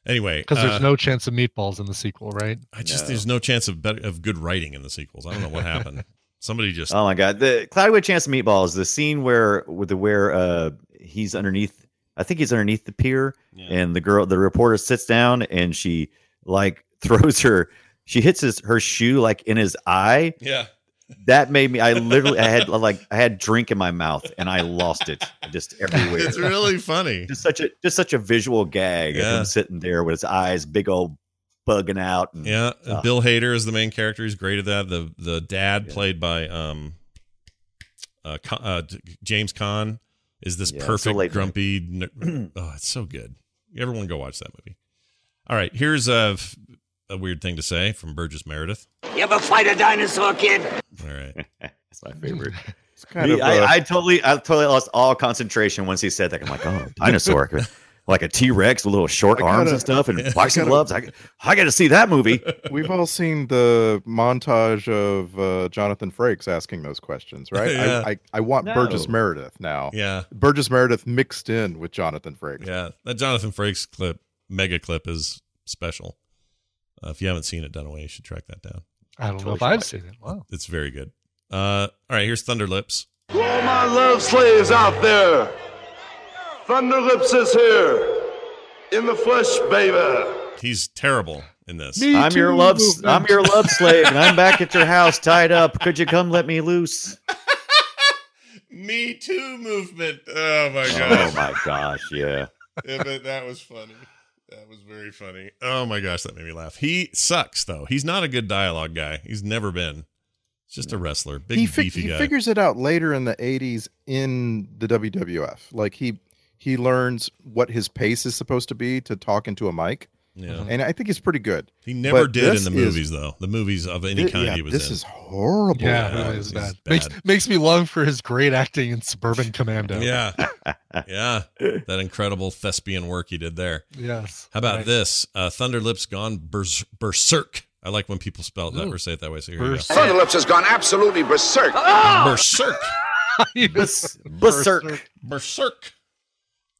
Anyway, Because uh, there's no chance of meatballs in the sequel, right? I just No. there's no chance of better, of good writing in the sequels. I don't know what happened. Somebody just Oh my god, the Cloudy with a Chance of Meatballs, the scene where with the where uh he's underneath, I think he's underneath the pier, Yeah. and the girl, the reporter sits down and she like throws her, she hits his her shoe like in his eye. yeah. That made me, I literally, I had like I had drink in my mouth and I lost it just everywhere. It's really funny. just such a just such a visual gag of Yeah. him sitting there with his eyes big old bugging out. And, Yeah, Oh. Bill Hader is the main character. He's great at that. The the dad Yeah. played by um uh, Con- uh James Caan is this Yeah, perfect late night. grumpy oh it's so good. Everyone go watch that movie. All right, here's a, a weird thing to say from Burgess Meredith. You ever fight a dinosaur, kid? All right. That's my favorite. It's kind Me- of. uh, I, I totally, I totally lost all concentration once he said that. I'm like, oh, dinosaur, like a T Rex with little short arms gotta- and stuff and I boxing gotta- gloves. I, I got to see that movie. We've all seen the montage of uh, Jonathan Frakes asking those questions, right? Yeah. I, I, I want No. Burgess Meredith now. Yeah. Burgess Meredith mixed in with Jonathan Frakes. Yeah. That Jonathan Frakes clip, mega clip is special. Uh, if you haven't seen it, Dunaway, you should track that down. I don't know if I've seen it. Wow. It's very good. Uh, all right, here's Thunder Lips. To all my love slaves out there, Thunder Lips is here. In the flesh, baby. He's terrible in this. Me I'm your love, movement. I'm your love slave, and I'm back at your house tied up. Could you come let me loose? Me Too movement. Oh my oh, gosh. Oh my gosh, yeah. yeah, but that was funny. That was very funny. Oh my gosh, that made me laugh. He sucks though. He's not a good dialogue guy. He's never been. He's just a mm. wrestler, big he, fi- beefy he guy. He figures it out later in the 80s in the WWF. Like he he learns what his pace is supposed to be to talk into a mic, yeah, and I think he's pretty good. he never but did in this the is- movies though. The movies of any Thi- kind yeah, he was this in. is horrible. Yeah, Yeah, it really is bad. bad. Makes makes me long for his great acting in Suburban Commando. yeah, yeah. That incredible thespian work he did there. Yes. How about Right. this? Uh, Thunder Lips gone bers- berserk. I like when people spell that Ooh. or say it that way. So here you go. Berserk. Lips has gone absolutely berserk. Berserk. Bes- Berserk. Berserk.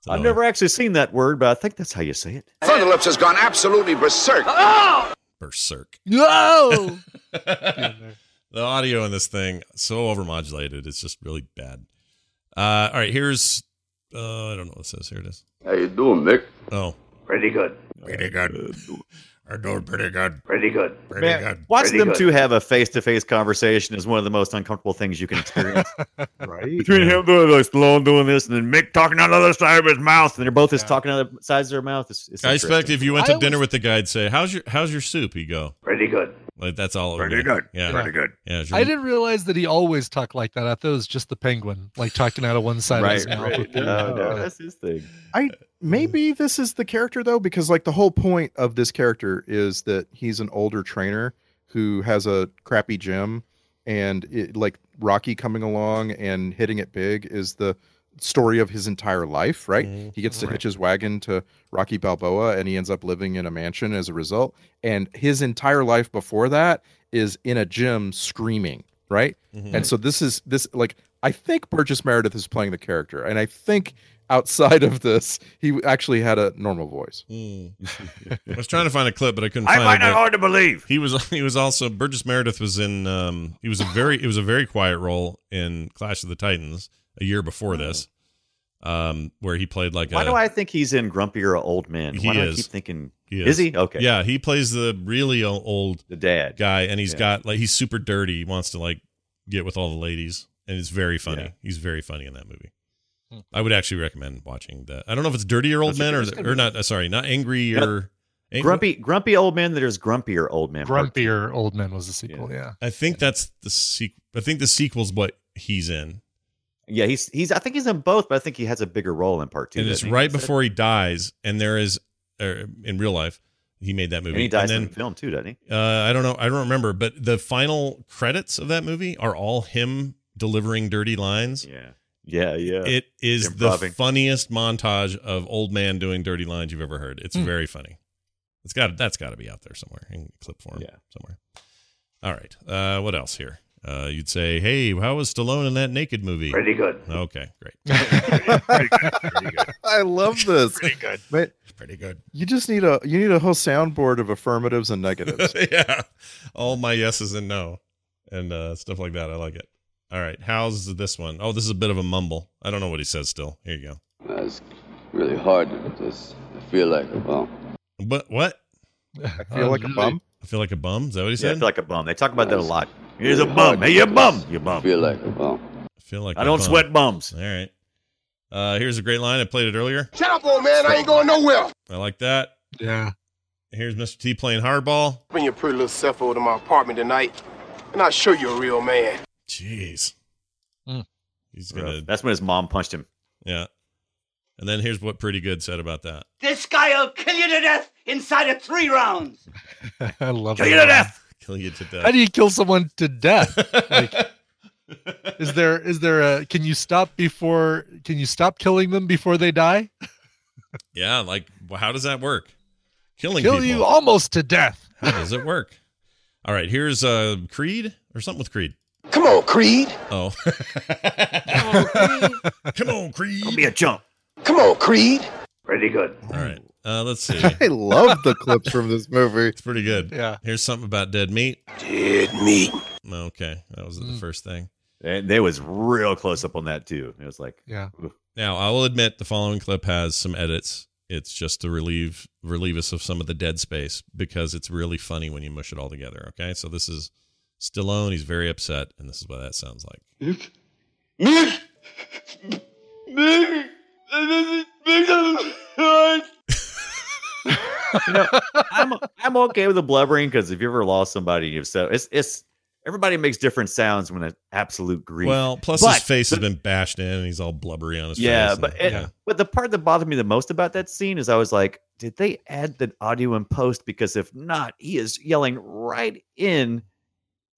I've never actually seen that word, but I think that's how you say it. Thunder Lips has gone absolutely berserk. Berserk. No. The audio in this thing so overmodulated. It's just really bad. Uh, all right, here's uh, I don't know what it says. Here it is. How you doing, Mick? Oh, Pretty good. pretty good. I'm doing pretty good. Pretty good. Pretty Man, good. watching Pretty them good. two have a face-to-face conversation is one of the most uncomfortable things you can experience. right. Between him doing like Stallone doing this, and then Mick talking out the other side of his mouth, and they're both just talking out the sides of their mouth. It's, it's I expect if you went I to dinner always- with the guy, I'd say, "How's your How's your soup?" He'd go, Pretty good. "Like that's all." it Pretty good. Yeah. Pretty good. Yeah. is I didn't realize that he always talked like that. I thought it was just the penguin, like talking out of one side of his mouth. right. with No, no, uh, that's his thing. I maybe this is the character though, because like the whole point of this character is that he's an older trainer who has a crappy gym, and it, like Rocky coming along and hitting it big is the story of his entire life, right? Mhm. He gets to hitch his wagon to Rocky Balboa, and he ends up living in a mansion as a result. And his entire life before that is in a gym screaming, right? Mhm. And so this is this like I think Burgess Meredith is playing the character, and I think outside of this, he actually had a normal voice. Hmm. I was trying to find a clip, but I couldn't I find find it. it hard to believe. He was he was also Burgess Meredith was in um he was a very it was a very quiet role in Clash of the Titans a year before this, um where he played like Why a do I think he's in grumpier old men? He Why do I is. keep thinking? he Is he okay? Yeah, he plays the really old the dad. guy, and he's Yeah. got like he's super dirty. He wants to like get with all the ladies, and it's very funny. Yeah. He's very funny in that movie. Hmm. I would actually recommend watching that. I don't know if it's dirtier old That's men or or not. uh, Sorry, not angry Yep. or Ain't- Grumpy, grumpy old man. There's grumpier old man. part. Grumpier Old Men was the sequel. Yeah. I think that's the sequel. I think the sequel's what he's in. Yeah, he's he's. I think he's in both, but I think he has a bigger role in part two. and it's doesn't he? right before he dies, and there is, er, in real life, he made that movie. and he dies then, in the film too, doesn't he? Uh, I don't know. I don't remember, but the final credits of that movie are all him delivering dirty lines. Yeah, yeah, yeah. It is Improving. the funniest montage of old man doing dirty lines you've ever heard. It's Hmm. very funny. It's got that's got to be out there somewhere in clip form. Yeah. somewhere. All right. Uh, what else here? Uh, you'd say, "Hey, how was Stallone in that naked movie?" Pretty good. Okay, great. I love this. Pretty good. But Pretty good. you just need a you need a whole soundboard of affirmatives and negatives. yeah, all my yeses and no, and uh, stuff like that. I like it. All right, how's this one? Oh, this is a bit of a mumble. I don't know what he says. Still, here you go. It's really hard to just feel like a bum. But what? I feel like a bum. I feel like a bum. Is that what he Yeah, I said? feel like a bum. They talk about that a lot. He's a bum. Hey, you a bum. You bum. Feel like a bum. I feel like I don't bum. sweat bums. All right. Uh, here's a great line. I played it earlier. Shut up, old man. I ain't going nowhere. I like that. Yeah. Here's Mr. T playing hardball. Bring your pretty little self over to my apartment tonight, and I'll show you a real man. Jeez. Hmm. He's gonna. That's when his mom punched him. Yeah. And then here's what Pretty Good said about that. This guy'll kill you to death inside of three rounds. I love Kill that you to death. Kill you to death. How do you kill someone to death? Like, is there is there a can you stop before can you stop killing them before they die? yeah. Like, how does that work? Killing Kill people. you almost to death. How does it work? All right. Here's uh Creed or something with Creed. Come on, Creed. Oh. Come on, Creed. Don't be a chump. Come on, Creed. Pretty good. All right. Uh, let's see. I love the clips from this movie. It's pretty good. Yeah. Here's something about dead meat. Dead meat. Okay. That was the Mm. first thing. And they was real close up on that too. It was like, Yeah. Now, I will admit the following clip has some edits. It's just to relieve relieve us of some of the dead space because it's really funny when you mush it all together. Okay, so this is Stallone. He's very upset, and this is what that sounds like. You know, I'm I'm okay with the blubbering because if you ever lost somebody, you've said it's it's everybody makes different sounds when it's absolute grief. Well, plus But his face has been bashed in, and he's all blubbery on his yeah, face. but and- it, yeah. but the part that bothered me the most about that scene is I was like, did they add the audio in post? Because if not, he is yelling right in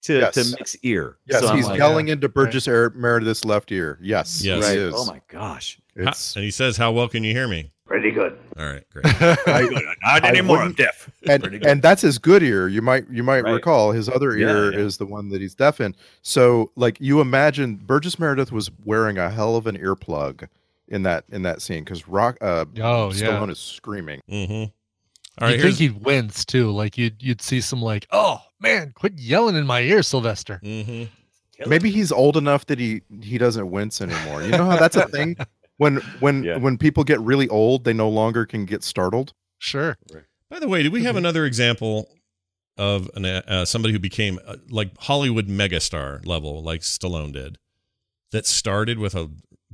to Yes. to Mick's ear. Yes, So he's like, yelling into Burgess Air Meredith's left ear. Yes, Yes. he right. is. Oh my gosh. How- It's, and he says, "How well can you hear me?" Pretty good. All right, great. I, not anymore. I'm deaf. and and that's his good ear. You might you might Right. recall his other ear yeah. is the one that he's deaf in. So like you imagine Burgess Meredith was wearing a hell of an earplug in that in that scene because Rock uh Oh yeah. Is screaming. Mm-hmm. All you think he'd wince too? Like you'd you'd see some like, oh man, quit yelling in my ear, Sylvester. hmm Maybe he's old enough that he he doesn't wince anymore. You know how that's a thing when when Yeah. when people get really old, they no longer can get startled. Sure. By the way, do we Mm-hmm. have another example of an, uh, somebody who became uh, like Hollywood megastar level, like Stallone did, that started with a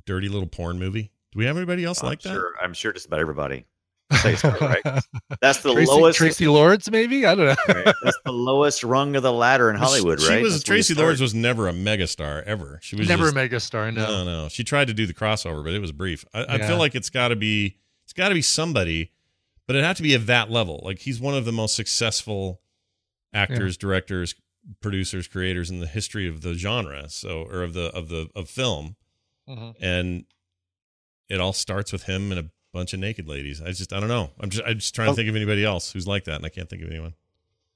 dirty little porn movie? Do we have anybody else I'm like that? sure. I'm sure just about everybody. Say right? That's the Tracy, lowest. Tracy Lawrence, maybe? I don't know. right? That's the lowest rung of the ladder in Hollywood, she, right? Was That's Tracy start. Lawrence was never a megastar ever. She was Never just, a megastar, no. No, no. She tried to do the crossover, but it was brief. I, I feel like it's got to be it's got to be somebody, but it had to be of that level. Like he's one of the most successful actors, directors, producers, creators in the history of the genre. So, or of the of the of film, Mhm. and it all starts with him in a bunch of naked ladies. I just I don't know. I'm just I'm just trying to think of anybody else who's like that, and I can't think of anyone.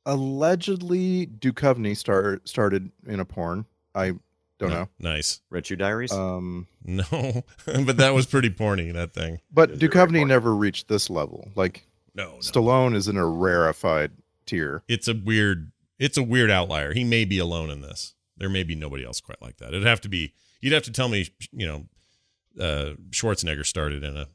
Allegedly, Duchovny start, started in a porn. I don't No. know. Nice. Red Shoe Diaries. Um, No, but that was pretty porny. That thing. but Those Duchovny never reached this level. Like No, no. Stallone is in a rarefied tier. it's a weird it's a weird outlier. He may be alone in this. There may be nobody else quite like that. It'd have to be you'd have to tell me, you know, uh Schwarzenegger started in a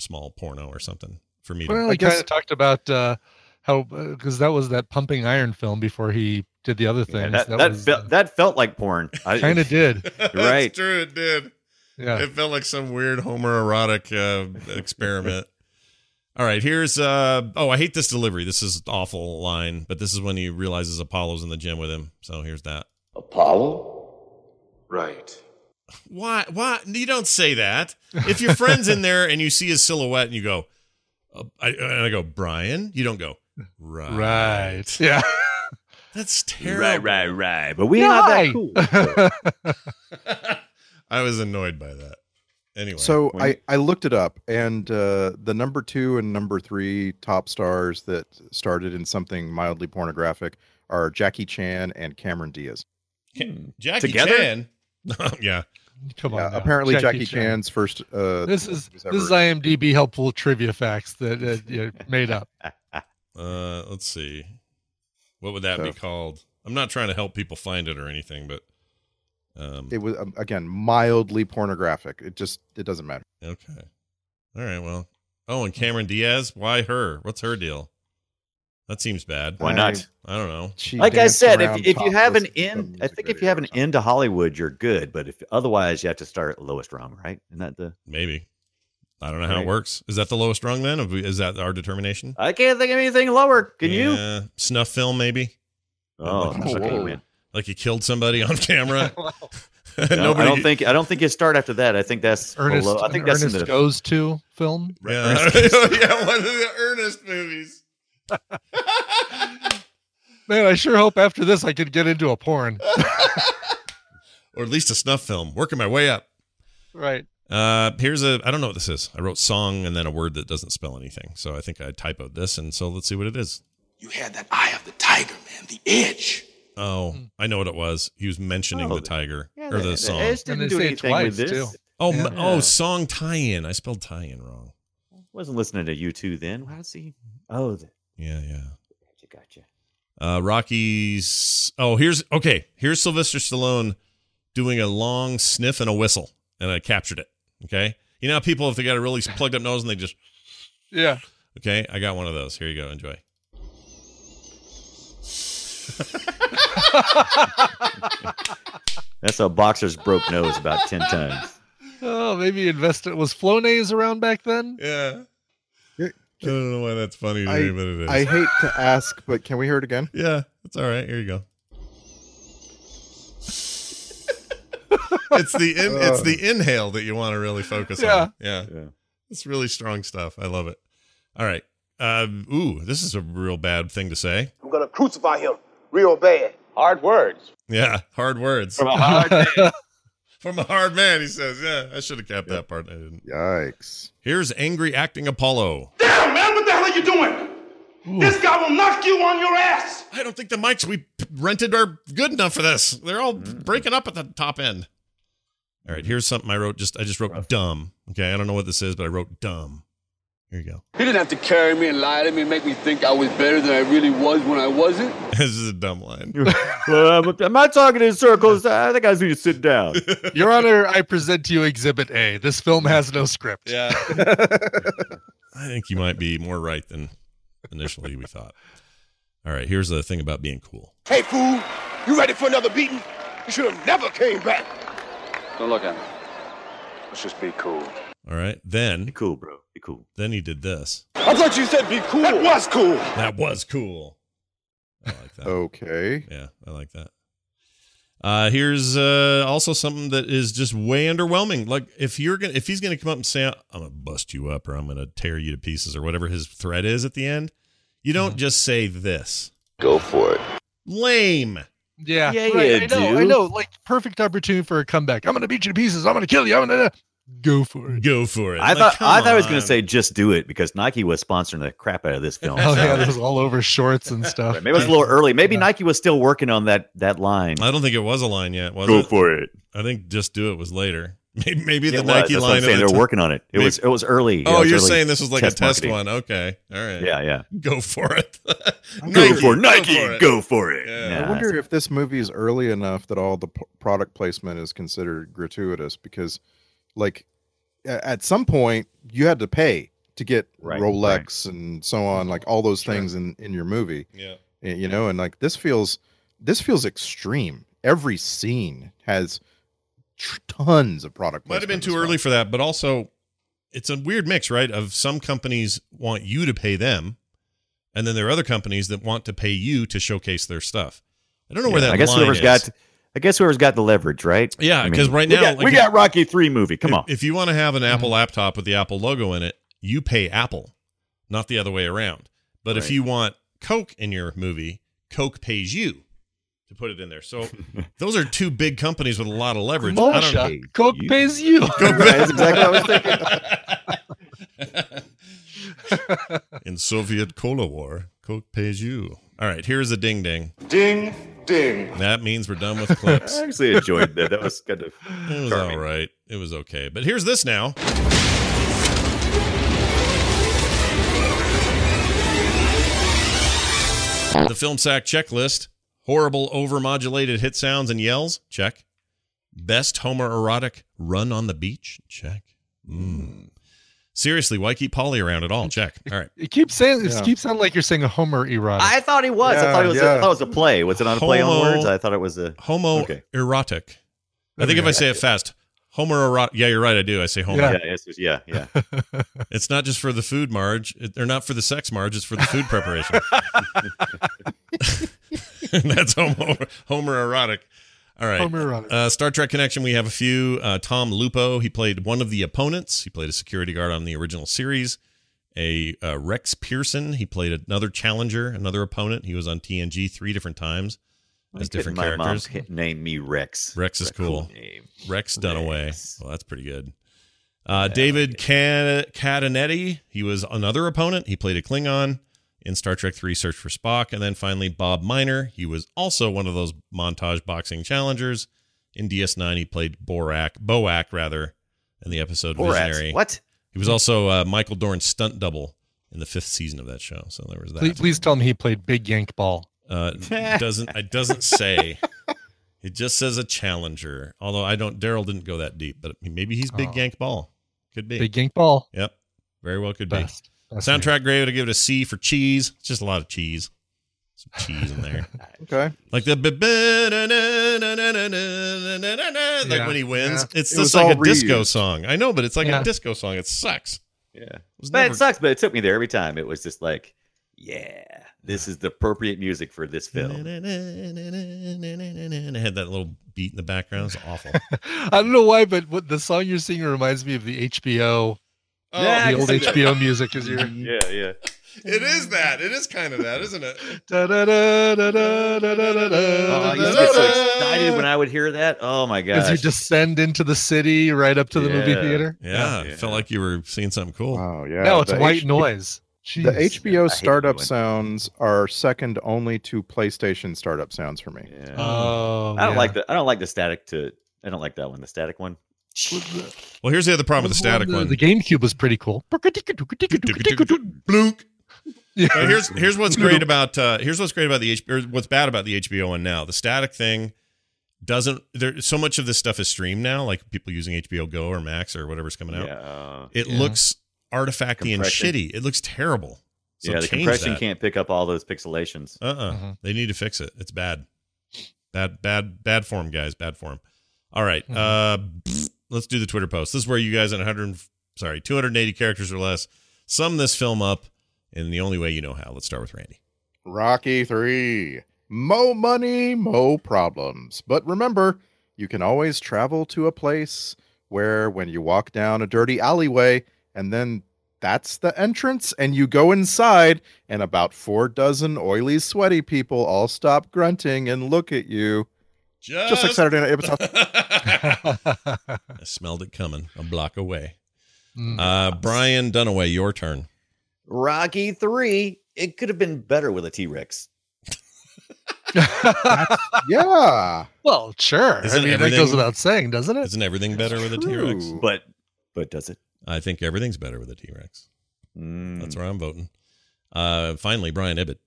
small porno or something for me to Well, I he kind of talked about uh, how because that was that pumping iron film before he did the other Yeah, things. that that that, was, felt, that felt like porn. I- kind of did. That's right. true, it did. Yeah. It felt like some weird homoerotic uh experiment. All right, here's uh oh, I hate this delivery. This is awful line, but this is when he realizes Apollo's in the gym with him. So here's that. Apollo? Right. Why? Why? You don't say that. If your friend's in there and you see his silhouette and you go, uh, I, and I go, Brian, you don't go, right. Right. Yeah. That's terrible. Right, right, right. But we Yeah, not that cool. I was annoyed by that. Anyway. So I, I looked it up, and uh, the number two and number three top stars that started in something mildly pornographic are Jackie Chan and Cameron Diaz. Ca- Jackie Together? Chan. yeah. Come on. Yeah, apparently Jackie, Chan. Chan's first. Uh, This is movies this is IMDb helpful trivia facts that uh, you made up. Uh, let's see. What would that be called? I'm not trying to help people find it or anything, but um, It was um, again mildly pornographic. It just it doesn't matter. okay. All right. Well. Oh, and Cameron Diaz. Why her? What's her deal? That seems bad. Why not? I don't know. She Like I said, if, if you have an in end, I think if you have an something. end to Hollywood, you're good. But if otherwise, you have to start at lowest rung, right? Isn't that the? Maybe. I don't know how it works. Is that the lowest rung then? Is that our determination? I can't think of anything lower. Can you? Snuff film, maybe. Oh, Like- okay, man. Like you killed somebody on camera. No, I don't think I don't think you start after that. I think that's Ernest, below. I think an that's in the goes to film. Yeah. yeah. One of the Ernest movies. Man, I sure hope after this I could get into a porn. or at least a snuff film. Working my way up. right. Uh, here's a. I don't know what this is. I wrote song and then a word that doesn't spell anything. So I think I typoed this, and so let's see what it is. You had that eye of the tiger, man. The edge. Oh, I know what it was. He was mentioning Oh, the tiger Yeah, or the, the song. Edge didn't do anything twice, with this. too. oh, Yeah. oh, song tie-in. I spelled tie-in wrong. Wasn't listening to you two then. How does he? Oh, the, Yeah, yeah. gotcha, gotcha. Uh, Rocky's. Oh, here's okay. Here's Sylvester Stallone doing a long sniff and a whistle, and I captured it. Okay, you know how people if they got a really plugged up nose and they just Yeah. okay. I got one of those. Here you go. Enjoy. That's a boxer's broke nose about ten times. Oh, maybe invest it. Was Flonase around back then? Yeah. Yeah. I don't know why that's funny to I- me, but it is. I hate to ask, but can we hear it again? yeah, it's all right. Here you go. it's the in, it's the inhale that you want to really focus Yeah. on. Yeah. Yeah. It's really strong stuff. I love it. All right. Um, ooh, this is a real bad thing to say. I'm gonna crucify him real bad. Hard words. Yeah, hard words From a hard man. from a hard man. He says, "Yeah, I should have kept that part. I didn't." Yikes! Here's angry acting Apollo. Damn, man, what the hell are you doing? This guy will knock you on your ass. I don't think the mics we rented are good enough for this. They're all mm. breaking up at the top end. All right, here's something I wrote. Just I just wrote uh. dumb. Okay, I don't know what this is, but I wrote dumb. Here you go. He didn't have to carry me and lie to me and make me think I was better than I really was when I wasn't. this is a dumb line. well, I'm, I'm not talking in circles. I think I need to sit down. Your Honor, I present to you Exhibit A. This film has no script. Yeah. I think you might be more right than initially we thought. All right, here's the thing about being cool. Hey, fool, you ready for another beating? You should have never came back. Don't look at me. Let's just be cool. All right, then Be cool, bro. Be cool. then he did this. I thought you said be cool. That was cool. That was cool. I like that. Okay. Yeah, I like that. Uh, here's uh, also something that is just way underwhelming. Like if you're gonna, if he's gonna come up and say, "I'm gonna bust you up" or "I'm gonna tear you to pieces" or whatever his threat is at the end, you don't just say this. Go for it. Lame. Yeah, Yeah, right, you I know, I know. Like perfect opportunity for a comeback. I'm gonna beat you to pieces. I'm gonna kill you. I'm gonna go for it. Go for it. I Like, thought I come thought I was going to say just do it because Nike was sponsoring the crap out of this film. Oh So- yeah, this is all over shorts and stuff. Maybe it was a little early. Maybe Nike was still working on that that line. I don't think it was a line yet. Was Go it? for it. I think just do it was later. Maybe, maybe the was. Nike That's line. I'm saying. of They the were t- working on it. It Maybe- was it was early. Oh, Yeah, was you're early saying this was like a test marketing. one? Okay, all right. Yeah, yeah. Go for it. Go for it, Nike. for it. Go for it. Yeah. I wonder if this movie is early enough that all the p- product placement is considered gratuitous because, like, at some point you had to pay to get Right, Rolex and so on, like all those things in in your movie. Yeah. You know, and like this feels this feels extreme. Every scene has tr- tons of product. Might have been too well. early for that, but also it's a weird mix, right? Of some companies want you to pay them, and then there are other companies that want to pay you to showcase their stuff. I don't know where that I guess line whoever's is. got I guess whoever's got the leverage, right? Yeah, I mean, 'cause right we now, got, like, we got Rocky Three movie. Come if, on. If you want to have an Apple mm-hmm. laptop with the Apple logo in it, you pay Apple, not the other way around. But if you want Coke in your movie, Coke pays you to put it in there. So those are two big companies with a lot of leverage. I don't Bullshit. Coke You- pays you. Right, that's exactly what I was thinking. In Soviet Cola War, Coke pays you. All right, here's a ding ding. Ding, ding. That means we're done with clips. I actually enjoyed that. That was kind of It was charming. all right. It was okay. But here's this now. The film sack checklist. Horrible overmodulated hit sounds and yells. Check. Best homoerotic run on the beach. Check. Mm. Seriously, why keep Paulie around at all? Check. All right. You keeps saying it Yeah. keeps sounding like you're saying a Homer erotic. I thought he was. I thought it was. A, yeah. I thought it was a play. Was it on a play on words? I thought it was a. Homoerotic. Okay. I think if I say it fast, homoerotic. Yeah, you're right. I do. I say Homer. Yeah. Yeah, yes, yes, yeah, yeah. It's not just for the food, Marge. It, or not for the sex, Marge. It's for the food preparation. That's homo homoerotic. All right. Homoerotic. Uh, Star Trek connection. We have a few. Uh, Tom Lupo. He played one of the opponents. He played a security guard on the original series. A uh, Rex Pearson. He played another challenger, another opponent. He was on TNG three different times as different my mom characters. hit- named me Rex. Rex is What a cool. name. Rex Dunaway. Rex. Well, that's pretty good. Uh, David Can- Catanetti. He was another opponent. He played a Klingon in Star Trek 3 Search for Spock. And then finally, Bob Minor. He was also one of those montage boxing challengers. In DS9, he played Borak, Boak, rather, in the episode Borat. Visionary. What? He was also uh, Michael Dorn's stunt double in the fifth season of that show. So there was that. please, please tell me he played Big Yank Ball. Uh, it doesn't it doesn't say. It just says a challenger. Although I don't, Daryl didn't go that deep, but maybe he's big Oh. yank ball. Could be. Big Yank Ball. Yep, very well could Best. be. Best name. Soundtrack grade, I give it a C for cheese. It's just a lot of cheese. Some cheese in there, Okay. like the like Yeah. when he wins. Yeah. It's It just was like a all disco reused. song. I know, but it's like Yeah. a disco song. It sucks. Yeah. It was But never- it sucks. But it took me there every time. It was just like, yeah, this is the appropriate music for this film. And it had that little beat in the background. It's awful. I don't know why, but what the song you're singing reminds me of the HBO, Oh, yeah, the old HBO music is here. Yeah, yeah. It is that. It is kind of that, isn't it? I excited when I would hear that. Oh my god! As you descend into the city, right up to the yeah. movie theater. Yeah, yeah, it felt like you were seeing something cool. Oh yeah. No, it's the white H- noise. Jeez. The HBO startup sounds are second only to PlayStation startup sounds for me. Yeah. Oh, I don't like the I don't like the static to I don't like that one. The static one. Well, here's the other problem with the static the, one. The GameCube was pretty cool. Blunk. Yeah. Uh, here's here's what's great about uh, here's what's great about the H- or what's bad about the HBO one now. The static thing doesn't there so much of this stuff is streamed now, like people using HBO Go or Max or whatever's coming out. Yeah. uh, It Yeah. looks artifacty and shitty. It looks terrible. So yeah, the compression that. can't pick up all those pixelations. Uh-uh. Mhm. They need to fix it. It's bad. Bad, bad, bad form, guys. Bad form. All right. Mhm. Uh let's do the Twitter post. This is where you guys in 100 sorry, 280 characters or less sum this film up in the only way you know how. Let's start with Randy. Rocky 3. Mo money, mo problems. But remember, you can always travel to a place where when you walk down a dirty alleyway and then that's the entrance and you go inside and about four dozen oily sweaty people all stop grunting and look at you just like Saturday Night Episode. I smelled it coming a block away. Mm. Uh Brian Dunaway, your turn. Rocky three. It could have been better with a T Rex. yeah. well, sure. Isn't I mean, that everything- goes without saying, doesn't it? Isn't everything better with a T-Rex? But but does it? I think everything's better with a T-Rex. Mm. That's where I'm voting. Uh finally, Brian Ibbott.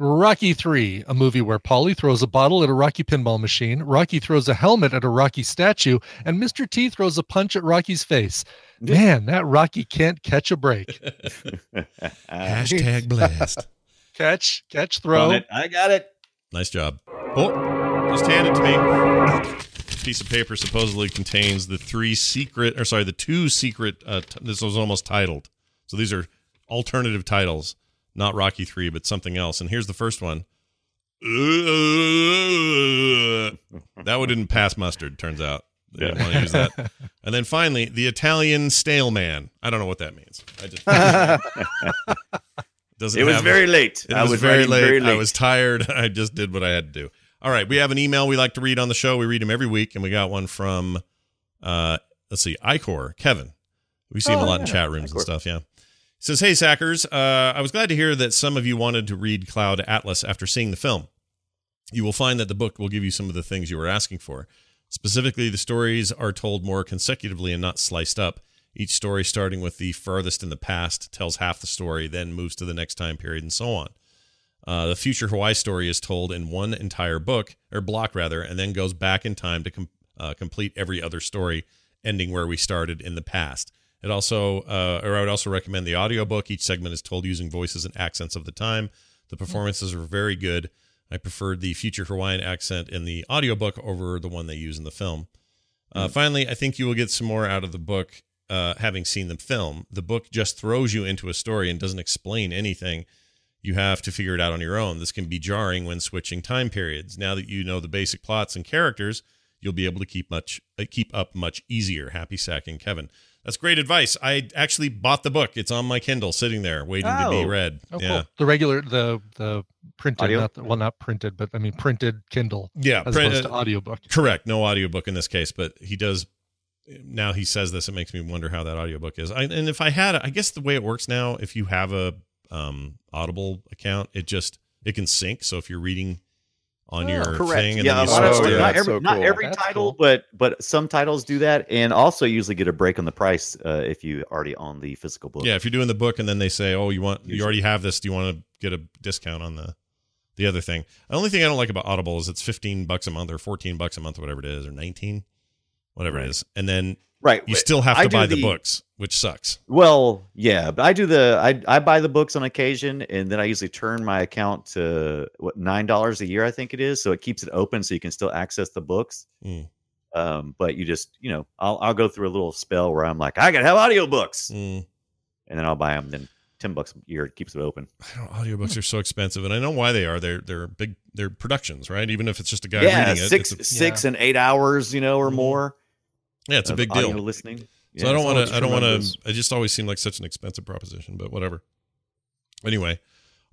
Rocky 3, a movie where Paulie throws a bottle at a Rocky pinball machine, Rocky throws a helmet at a Rocky statue, and Mr. T throws a punch at Rocky's face. Man, that Rocky can't catch a break. Hashtag blast. Catch, catch, Throw throw. it. I got it. Nice job. Oh, just hand it to me. piece of paper supposedly contains the three secret, or sorry, the two secret. Uh, t- this was almost titled. So these are alternative titles, not Rocky Three, but something else. And here's the first one. that one didn't pass mustard. Turns out they didn't want to use that. And then finally, the Italian stale man. I don't know what that means. I just doesn't. It was have- very late. It I was, was very late. very I was tired. I just did what I had to do. All right, we have an email we like to read on the show. We read them every week, and we got one from, uh, let's see, Icor Kevin. We see him a Oh, lot in chat rooms and stuff. Yeah. Says, "Hey Sackers, uh, I was glad to hear that some of you wanted to read Cloud Atlas after seeing the film. You will find that the book will give you some of the things you were asking for. Specifically, the stories are told more consecutively and not sliced up. Each story, starting with the furthest in the past, tells half the story, then moves to the next time period, and so on. Uh, the future Hawaii story is told in one entire book, or block rather, and then goes back in time to com- uh, complete every other story, ending where we started in the past. It also, uh, or I would also recommend the audiobook. Each segment is told using voices and accents of the time. The performances are very good. I preferred the future Hawaiian accent in the audiobook over the one they use in the film. Uh, Finally, I think you will get some more out of the book uh, having seen the film. The book just throws you into a story and doesn't explain anything. You have to figure it out on your own. This can be jarring when switching time periods. Now that you know the basic plots and characters, you'll be able to keep much uh, keep up much easier. Happy sacking, Kevin. That's great advice. I actually bought the book. It's on my Kindle, sitting there, waiting to be Oh. read. Oh, yeah, cool. The regular, the the printed, Audio? not the, well, not printed, but I mean printed Kindle. yeah. as print- opposed to uh, audiobook. Correct. No audiobook in this case, but he does. Now he says this, it makes me wonder how that audiobook is. I, and if I had, I guess the way it works now, if you have a um, Audible account, it just it can sync. So if you're reading on your Correct. thing, and yeah, then you a lot of- switch Oh, yeah, not every, so not every That's title, cool. but but some titles do that, and also usually get a break on the price uh, if you already own the physical book. yeah, if you're doing the book, and then they say, oh, you want you already have this, do you want to get a discount on the the other thing? The only thing I don't like about Audible is it's 15 bucks a month or 14 bucks a month, whatever it is, or 19, whatever Right. it is, and then right. you still have to do buy the books, which sucks. Well, yeah, but I do the I I buy the books on occasion, and then I usually turn my account to what nine dollars a year, I think it is, so it keeps it open so you can still access the books. Mm. Um, but you just you know I'll I'll go through a little spell where I'm like I gotta have audiobooks, Mm. and then I'll buy them. Then ten bucks a year keeps it open. I don't audiobooks are so expensive, and I know why they are. They're they're big. They're productions, right? Even if it's just a guy yeah, reading it, six a, six and eight hours, you know, or Mhm. more. yeah, it's a big deal. Listening. So Yeah, I don't want to. I don't want to. It just always seemed like such an expensive proposition, but whatever. Anyway,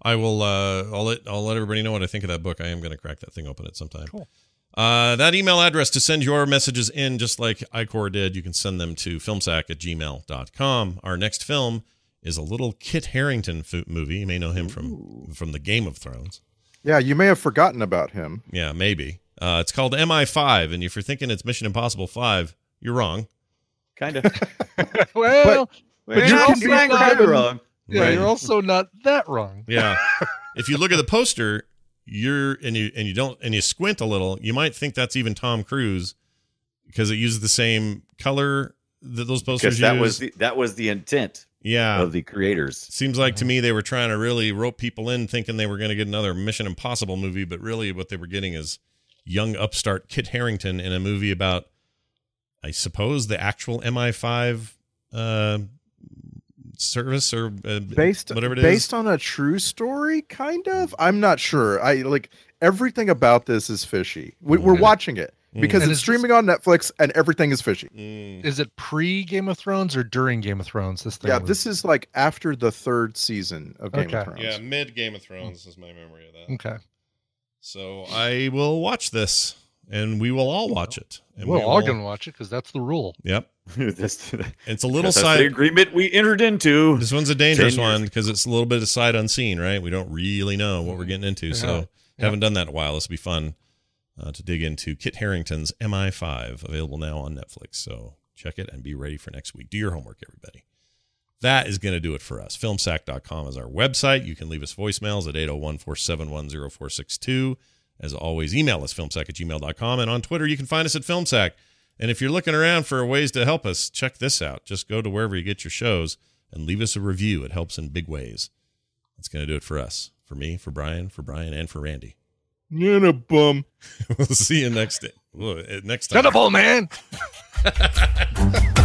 I will. uh I'll let I'll let everybody know what I think of that book. I am going to crack that thing open at some time. Cool. Uh, that email address to send your messages in, just like Icor did, you can send them to filmsack at gmail.com. Our next film is a little Kit Harington fo- movie. You may know him from from the Game of Thrones. Yeah, you may have forgotten about him. Yeah, maybe. Uh, it's called MI5, and if you're thinking it's Mission Impossible 5, you're wrong. Kind of. well, But you're you're also not kind even- of wrong. yeah, Right. you're also not that wrong. Yeah. if you look at the poster, you're and you and you don't and you squint a little, you might think that's even Tom Cruise because it uses the same color that those posters Because that use. was the, that was the intent yeah. of the creators. Seems like to me they were trying to really rope people in thinking they were going to get another Mission Impossible movie, but really what they were getting is young upstart Kit Harington in a movie about I suppose the actual MI5 uh service or uh, Based whatever it is. based on a true story, kind of. I'm not sure. I like everything about this is fishy. We, we're Mhm. watching it because And it's streaming on Netflix and everything is fishy. Mm. Is it pre Game of Thrones or during Game of Thrones? This thing. Yeah, was- this is like after the third season of Game Okay. of Thrones. Yeah, mid Game of Thrones is my memory of that. Okay. So I will watch this, and we will all watch it. And We're we all will- gonna watch it because that's the rule. Yep, That's, it's a little that's the side. agreement we entered into. This one's a dangerous one because it's a little bit of sight unseen, right? We don't really know what we're getting into, Yeah. so Yeah. haven't done that in a while. This will be fun uh, to dig into. Kit Harington's MI5 available now on Netflix. So check it and be ready for next week. Do your homework, everybody. That is going to do it for us. Filmsack.com is our website. You can leave us voicemails at 801 471 0462. As always, email us filmsack at gmail.com. And on Twitter, you can find us at Filmsack. And if you're looking around for ways to help us, check this out. Just go to wherever you get your shows and leave us a review. It helps in big ways. That's going to do it for us. For me, for Brian, for Brian, and for Randy. You're a bum. we'll see you next Well, uh, next time. Shut up, old man.